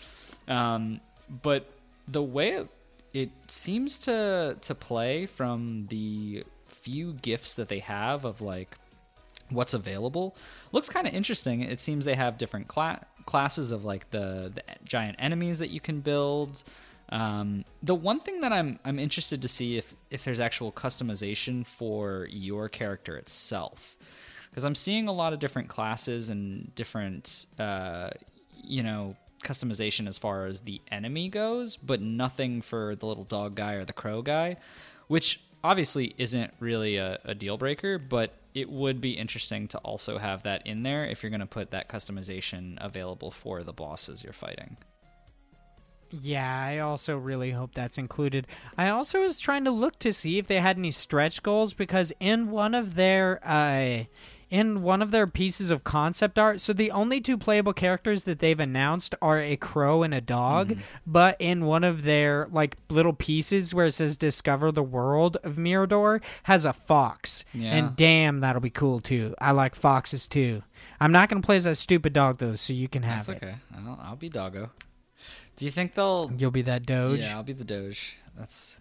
Speaker 3: Um, but the way it, it seems to to play from the few gifts that they have of like what's available looks kind of interesting. It seems they have different cla- classes of like the, the giant enemies that you can build. Um, the one thing that I'm I'm interested to see if if there's actual customization for your character itself, because I'm seeing a lot of different classes and different uh, you know customization as far as the enemy goes, but nothing for the little dog guy or the crow guy, which obviously isn't really a, a deal breaker, but it would be interesting to also have that in there if you're going to put that customization available for the bosses you're fighting.
Speaker 2: Yeah, I also really hope that's included. I also was trying to look to see if they had any stretch goals because in one of their uh in one of their pieces of concept art, so the only two playable characters that they've announced are a crow and a dog,
Speaker 3: Mm-hmm.
Speaker 2: but in one of their like little pieces where it says discover the world of Mirador has a fox.
Speaker 3: Yeah.
Speaker 2: And damn, that'll be cool too. I like foxes too. I'm not going to play as a stupid dog though, so you can have
Speaker 3: That's
Speaker 2: it.
Speaker 3: okay. I'll, I'll be doggo. Do you think they'll
Speaker 2: You'll be that doge.
Speaker 3: Yeah, I'll be the Doge. That's.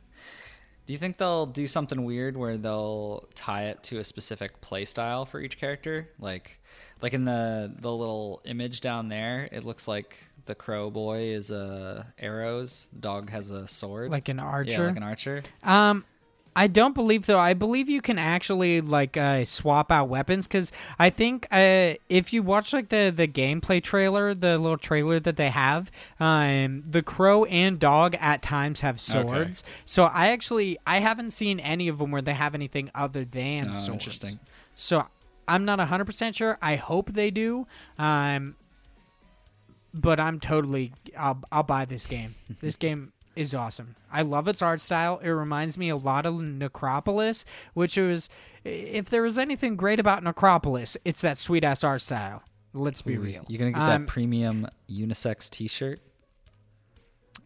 Speaker 3: Do you think they'll do something weird where they'll tie it to a specific play style for each character? Like, like in the the little image down there, it looks like the crow boy is uh, arrows. The dog has a sword,
Speaker 2: Like an archer.
Speaker 3: Yeah,
Speaker 2: archer.
Speaker 3: like an archer.
Speaker 2: Um, I don't believe though. I believe you can actually like uh, swap out weapons because I think uh, if you watch like the the gameplay trailer, the little trailer that they have, um, the crow and dog at times have swords. So I actually I haven't seen any of them where they have anything other than
Speaker 3: Oh,
Speaker 2: swords.
Speaker 3: interesting.
Speaker 2: So I'm not hundred percent sure. I hope they do. Um, but I'm totally I'll I'll buy this game. this game is awesome. I love its art style. It reminds me a lot of Necropolis, which was if there was anything great about Necropolis, it's that sweet ass art style. Let's be
Speaker 3: Ooh,
Speaker 2: real.
Speaker 3: You're gonna get
Speaker 2: Um,
Speaker 3: that premium unisex T-shirt?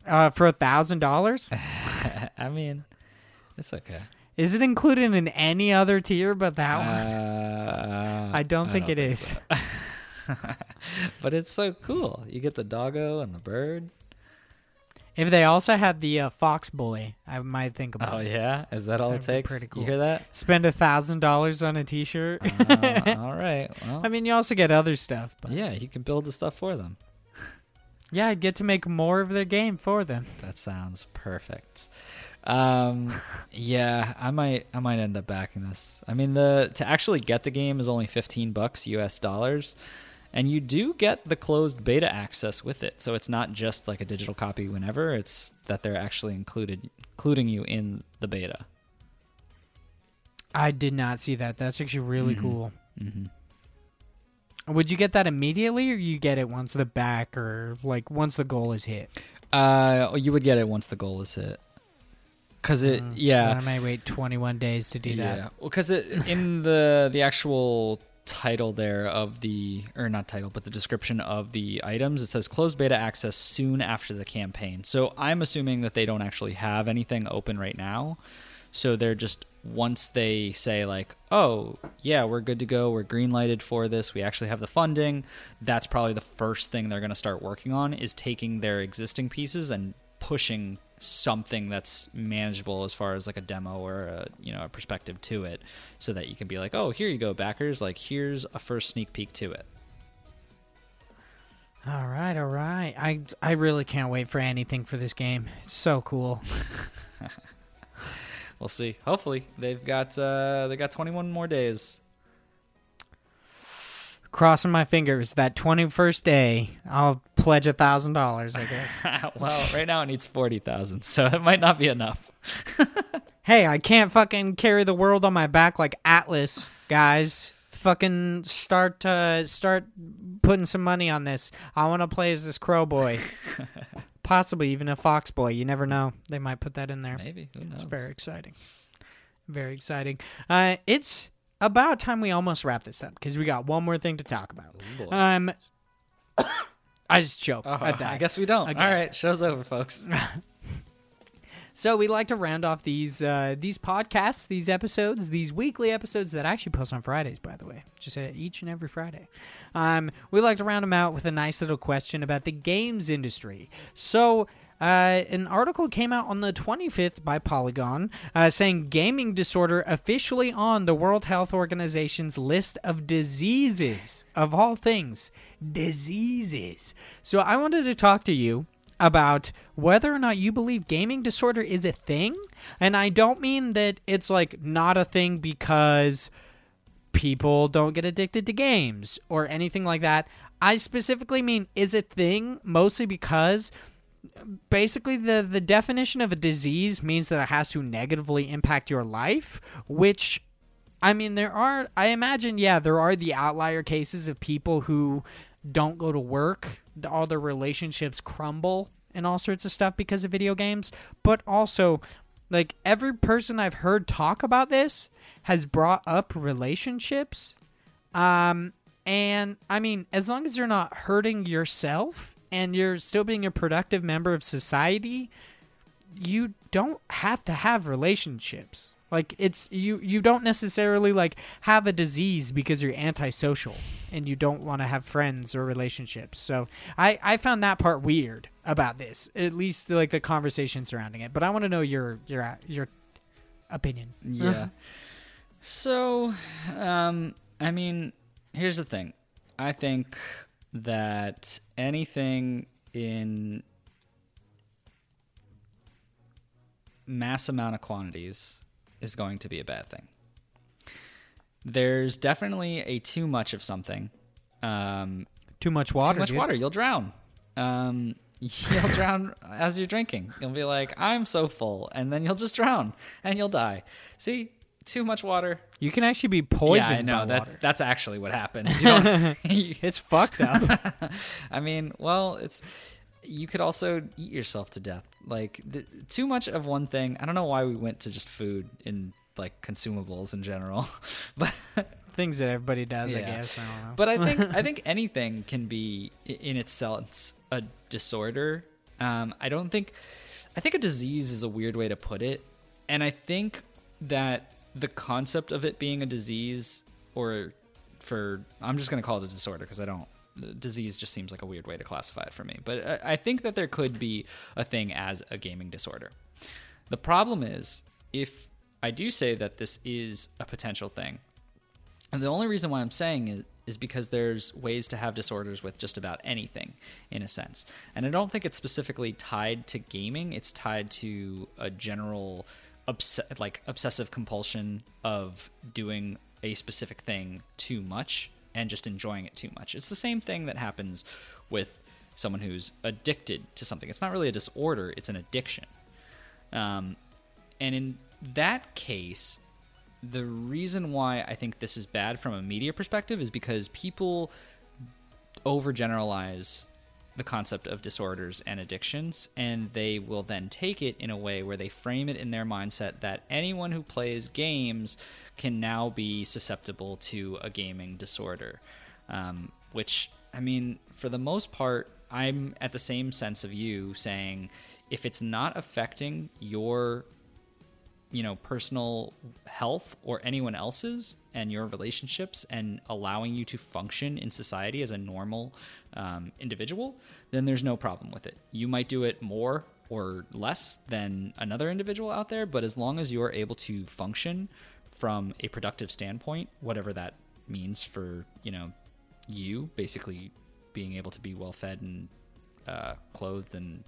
Speaker 2: uh, for a thousand dollars?
Speaker 3: I mean, it's okay.
Speaker 2: Is it included in any other tier but that one?
Speaker 3: Uh,
Speaker 2: I don't think it
Speaker 3: think
Speaker 2: is.
Speaker 3: so. but it's so cool. You get the doggo and the bird.
Speaker 2: If they also had the uh, Fox Boy, I might think about
Speaker 3: Oh
Speaker 2: it.
Speaker 3: yeah, is that all it
Speaker 2: That'd be
Speaker 3: takes?
Speaker 2: pretty cool.
Speaker 3: You hear that?
Speaker 2: Spend a thousand dollars on a T-shirt.
Speaker 3: Uh, all right. Well,
Speaker 2: I mean, you also get other stuff, but
Speaker 3: yeah, you can build the stuff for them.
Speaker 2: yeah, I'd get to make more of their game for them.
Speaker 3: That sounds perfect. Um, yeah, I might, I might end up backing this. I mean, the to actually get the game is only fifteen bucks U.S. dollars, and you do get the closed beta access with it. So it's not just like a digital copy whenever; it's that they're actually included, including you in the beta.
Speaker 2: I did not see that. That's actually really
Speaker 3: Mm-hmm.
Speaker 2: cool. Would you get that immediately, or you get it once the back, or like once the goal is hit?
Speaker 3: Uh, you would get it once the goal is hit. Cause it,
Speaker 2: Then
Speaker 3: yeah,
Speaker 2: I may wait 21 days to do that.
Speaker 3: yeah.
Speaker 2: that.
Speaker 3: Well, because it in the the actual title there of the or not title, but the description of the items, it says closed beta access soon after the campaign. So I'm assuming that they don't actually have anything open right now. So they're just once they say like, oh yeah, we're good to go, we're green lighted for this, we actually have the funding. That's probably the first thing they're going to start working on is taking their existing pieces and pushing something that's manageable as far as like a demo or a you know a perspective to it so that you can be like oh here you go backers like here's a first sneak peek to it
Speaker 2: All right, all right. I I really can't wait for anything for this game. It's so cool.
Speaker 3: we'll see hopefully they've got uh they got 21 more days
Speaker 2: Crossing my fingers that 21st day, I'll pledge a thousand dollars. I guess.
Speaker 3: well right now it needs 40,000 so it might not be enough
Speaker 2: hey, I can't fucking carry the world on my back like Atlas, guys. Fucking start uh, start putting some money on this. I want to play as this crow boy, possibly even a fox boy. You never know; they might put that in there.
Speaker 3: maybe who knows
Speaker 2: It's very exciting. Very exciting. Uh, it's about time we almost wrap this up because we got one more thing to talk about.
Speaker 3: Ooh.
Speaker 2: Um, I just choked.
Speaker 3: Oh,
Speaker 2: I.
Speaker 3: I guess we don't.
Speaker 2: Okay.
Speaker 3: All right, show's over, folks.
Speaker 2: So we like to round off these uh, these podcasts, these episodes, these weekly episodes that I actually post on Fridays, by the way, just uh, each and every Friday. Um, we like to round them out with a nice little question about the games industry. So. Uh, an article came out on the 25th by Polygon uh, saying gaming disorder officially on the World Health Organization's list of diseases, of all things, diseases. So I wanted to talk to you about whether or not you believe gaming disorder is a thing. And I don't mean that it's like not a thing because people don't get addicted to games or anything like that. I specifically mean is a thing mostly because basically the the definition of a disease means that it has to negatively impact your life, which I mean there are I imagine yeah, there are the outlier cases of people who don't go to work, all their relationships crumble and all sorts of stuff because of video games, but also like every person I've heard talk about this has brought up relationships. Um, and I mean, as long as you're not hurting yourself and you're still being a productive member of society, you don't have to have relationships. Like it's you you don't necessarily like have a disease because you're antisocial and you don't want to have friends or relationships. So I I found that part weird about this. At least like the conversation surrounding it. But I want to know your your your opinion.
Speaker 3: Yeah. so, um, I mean, here's the thing. I think that anything in mass amount of quantities is going to be a bad thing. There's definitely a too much of something. Um,
Speaker 2: Too much water.
Speaker 3: too much
Speaker 2: dude.
Speaker 3: water, you'll drown. Um, you'll drown as you're drinking. You'll be like, I'm so full, and then you'll just drown and you'll die. See, too much water.
Speaker 2: You can actually be poisoned.
Speaker 3: yeah, I know. That's
Speaker 2: water.
Speaker 3: that's actually what happens. You don't-
Speaker 2: It's fucked up.
Speaker 3: I mean, well, it's you could also eat yourself to death. Like the, too much of one thing. I don't know why we went to just food and like consumables in general, but
Speaker 2: Things that everybody does, I guess. I don't know.
Speaker 3: but I think I think anything can be in itself a disorder. Um, I don't think I think a disease is a weird way to put it, and I think that the concept of it being a disease or for I'm just going to call it a disorder because I don't disease just seems like a weird way to classify it for me. But I, think that there could be a thing as a gaming disorder. The problem is if I do say that this is a potential thing, and the only reason why I'm saying it is because there's ways to have disorders with just about anything, in a sense. And I don't think it's specifically tied to gaming. It's tied to a general, obs- like obsessive compulsion of doing a specific thing too much and just enjoying it too much. It's the same thing that happens with someone who's addicted to something. It's not really a disorder; it's an addiction. Um, and in that case, the reason why I think this is bad from a media perspective is because people overgeneralize the concept of disorders and addictions, and they will then take it in a way where they frame it in their mindset that anyone who plays games can now be susceptible to a gaming disorder. Um, which, I mean, for the most part, I'm at the same sense of you saying if it's not affecting your you know personal health or anyone else's and your relationships and allowing you to function in society as a normal um, individual then there's no problem with it you might do it more or less than another individual out there but as long as you're able to function from a productive standpoint whatever that means for you know you basically being able to be well fed and uh, clothed and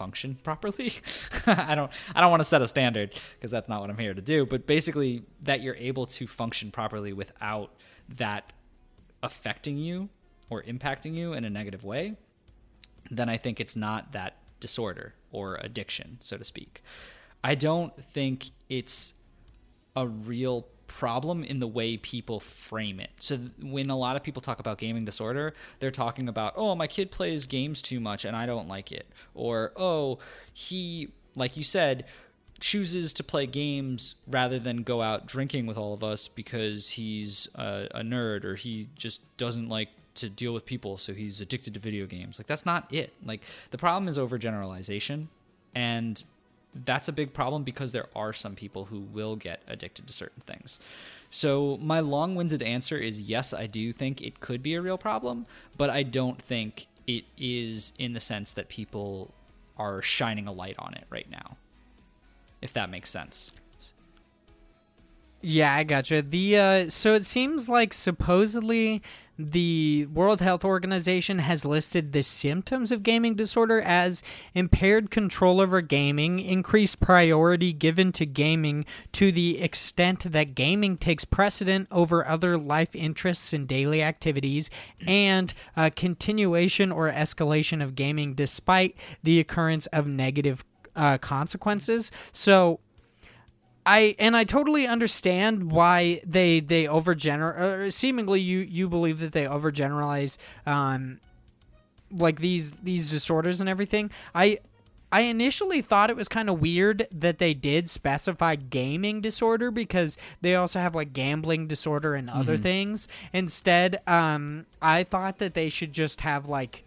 Speaker 3: function properly. I don't I don't want to set a standard because that's not what I'm here to do, but basically that you're able to function properly without that affecting you or impacting you in a negative way, then I think it's not that disorder or addiction, so to speak. I don't think it's a real problem in the way people frame it. So when a lot of people talk about gaming disorder, they're talking about, "Oh, my kid plays games too much and I don't like it." Or, "Oh, he like you said, chooses to play games rather than go out drinking with all of us because he's a, a nerd or he just doesn't like to deal with people, so he's addicted to video games." Like that's not it. Like the problem is overgeneralization and that's a big problem because there are some people who will get addicted to certain things. So, my long winded answer is yes, I do think it could be a real problem, but I don't think it is in the sense that people are shining a light on it right now. If that makes sense.
Speaker 2: Yeah, I gotcha. The uh, so it seems like supposedly the World Health Organization has listed the symptoms of gaming disorder as impaired control over gaming, increased priority given to gaming to the extent that gaming takes precedent over other life interests and daily activities, and continuation or escalation of gaming despite the occurrence of negative uh, consequences. So I and I totally understand why they they overgener. seemingly, you you believe that they overgeneralize, um, like these these disorders and everything. I I initially thought it was kind of weird that they did specify gaming disorder because they also have like gambling disorder and other
Speaker 3: Mm-hmm.
Speaker 2: things. Instead, um, I thought that they should just have like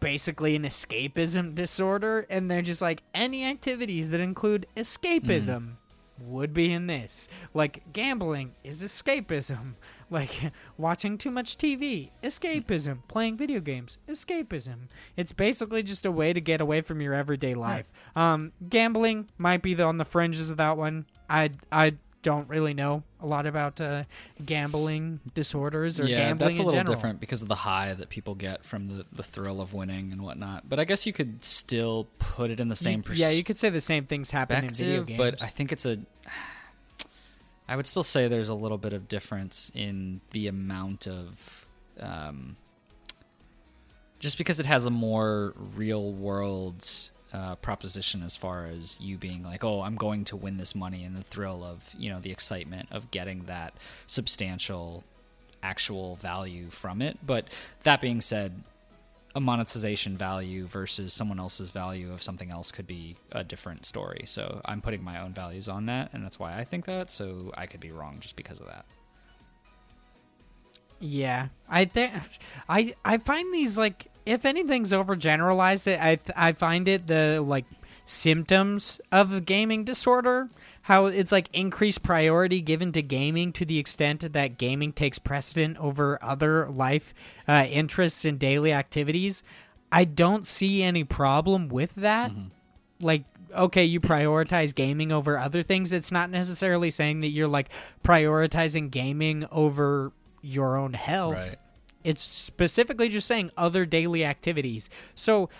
Speaker 2: basically an escapism disorder, and they're just like any activities that include escapism would be in this. Like gambling is escapism. Like watching too much TV, escapism. Playing video games, escapism. It's basically just a way to get away from your everyday life. Um, gambling might be the, on the fringes of that one. I I don't really know a lot about uh, gambling disorders or
Speaker 3: yeah,
Speaker 2: gambling
Speaker 3: that's a
Speaker 2: in
Speaker 3: little
Speaker 2: general.
Speaker 3: different because of the high that people get from the, the thrill of winning and whatnot. But I guess you could still put it in the same
Speaker 2: You- yeah, you could say the same things happen in video games.
Speaker 3: but I think it's a. I would still say there's a little bit of difference in the amount of, um, just because it has a more real world uh, proposition as far as you being like, oh, I'm going to win this money, and the thrill of you know the excitement of getting that substantial actual value from it. But that being said, a monetization value versus someone else's value of something else could be a different story. So I'm putting my own values on that, and that's why I think that. So I could be wrong just because of that.
Speaker 2: Yeah, I think I I find these like if anything's overgeneralized, I I find it the like symptoms of gaming disorder. How it's like increased priority given to gaming to the extent that gaming takes precedent over other life uh, interests and daily activities. I don't see any problem with that. Like, okay, you prioritize gaming over other things. It's not necessarily saying that you're like prioritizing gaming over your own health. It's specifically just saying other daily activities. So,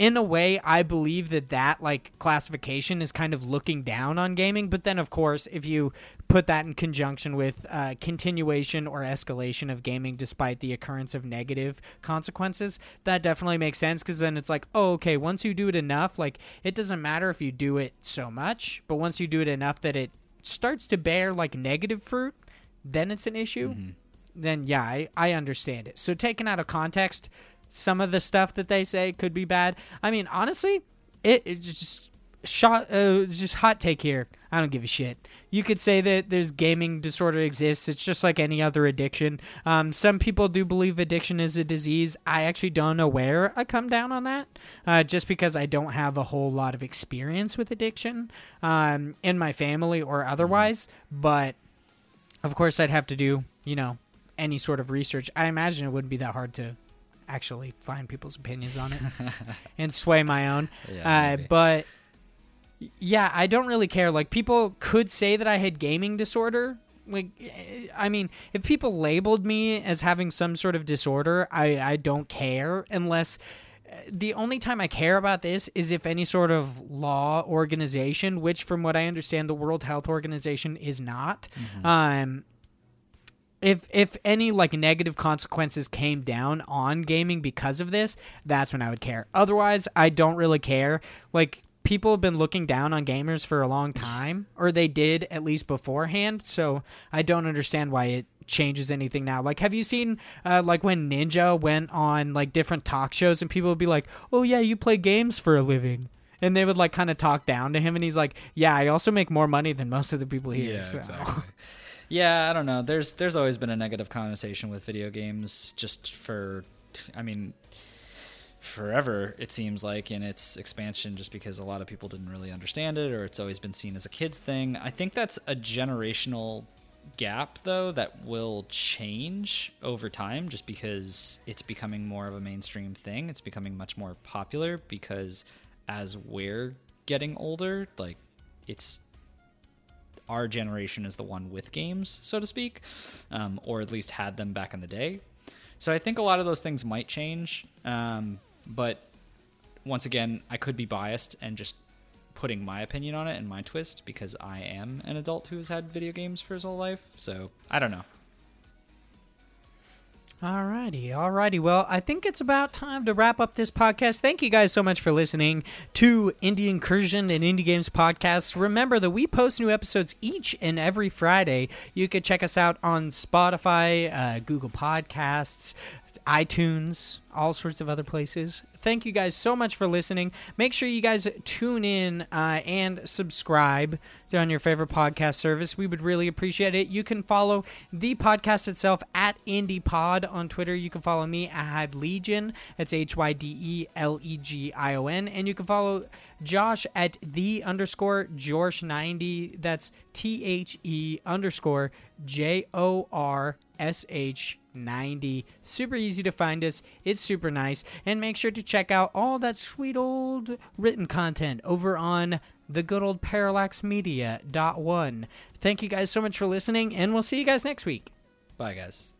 Speaker 2: in a way, I believe that that like classification is kind of looking down on gaming. But then, of course, if you put that in conjunction with uh, continuation or escalation of gaming despite the occurrence of negative consequences, that definitely makes sense. Because then it's like, oh, okay, once you do it enough, like it doesn't matter if you do it so much, but once you do it enough that it starts to bear like negative fruit, then it's an issue. then yeah, I, I understand it. So taken out of context, some of the stuff that they say could be bad. I mean, honestly, it, it just shot uh, just hot take here. I don't give a shit. You could say that there's gaming disorder exists. It's just like any other addiction. Um, some people do believe addiction is a disease. I actually don't know where I come down on that, uh, just because I don't have a whole lot of experience with addiction um, in my family or otherwise. But of course, I'd have to do you know any sort of research. I imagine it wouldn't be that hard to actually find people's opinions on it and sway my own.
Speaker 3: Yeah,
Speaker 2: uh, but yeah, I don't really care. Like people could say that I had gaming disorder. Like, eh, I mean, if people labeled me as having some sort of disorder, I I don't care unless eh, the only time I care about this is if any sort of law organization, which from what I understand the World Health Organization is not, um if if any like negative consequences came down on gaming because of this, that's when I would care. Otherwise, I don't really care. Like people have been looking down on gamers for a long time, or they did at least beforehand. So I don't understand why it changes anything now. Like, have you seen uh, like when Ninja went on like different talk shows and people would be like, "Oh yeah, you play games for a living." And they would like kind of talk down to him, and he's like, "Yeah, I also make more money than most of the people here."
Speaker 3: Yeah,
Speaker 2: so.
Speaker 3: exactly. Yeah, I don't know. There's there's always been a negative connotation with video games, just for, I mean, forever it seems like in its expansion, just because a lot of people didn't really understand it, or it's always been seen as a kids thing. I think that's a generational gap though that will change over time just because it's becoming more of a mainstream thing it's becoming much more popular because as we're getting older like it's our generation is the one with games, so to speak, um, or at least had them back in the day. So I think a lot of those things might change. Um, but once again, I could be biased and just putting my opinion on it and my twist because I am an adult who has had video games for his whole life. So I don't know.
Speaker 2: Alrighty, alrighty. Well, I think it's about time to wrap up this podcast. Thank you guys so much for listening to Indie Incursion and Indie Games Podcasts. Remember that we post new episodes each and every Friday. You could check us out on Spotify, uh, Google Podcasts, iTunes, all sorts of other places. Thank you guys so much for listening. Make sure you guys tune in uh, and subscribe on your favorite podcast service. We would really appreciate it. You can follow the podcast itself at IndiePod on Twitter. You can follow me at Legion. That's H Y D E L E G I O N. And you can follow Josh at the underscore Jorsh90. That's T H E underscore J O R S H 90. Super easy to find us. It's super nice. And make sure to check out all that sweet old written content over on the good old Parallax Media dot one. Thank you guys so much for listening, and we'll see you guys next week.
Speaker 3: Bye, guys.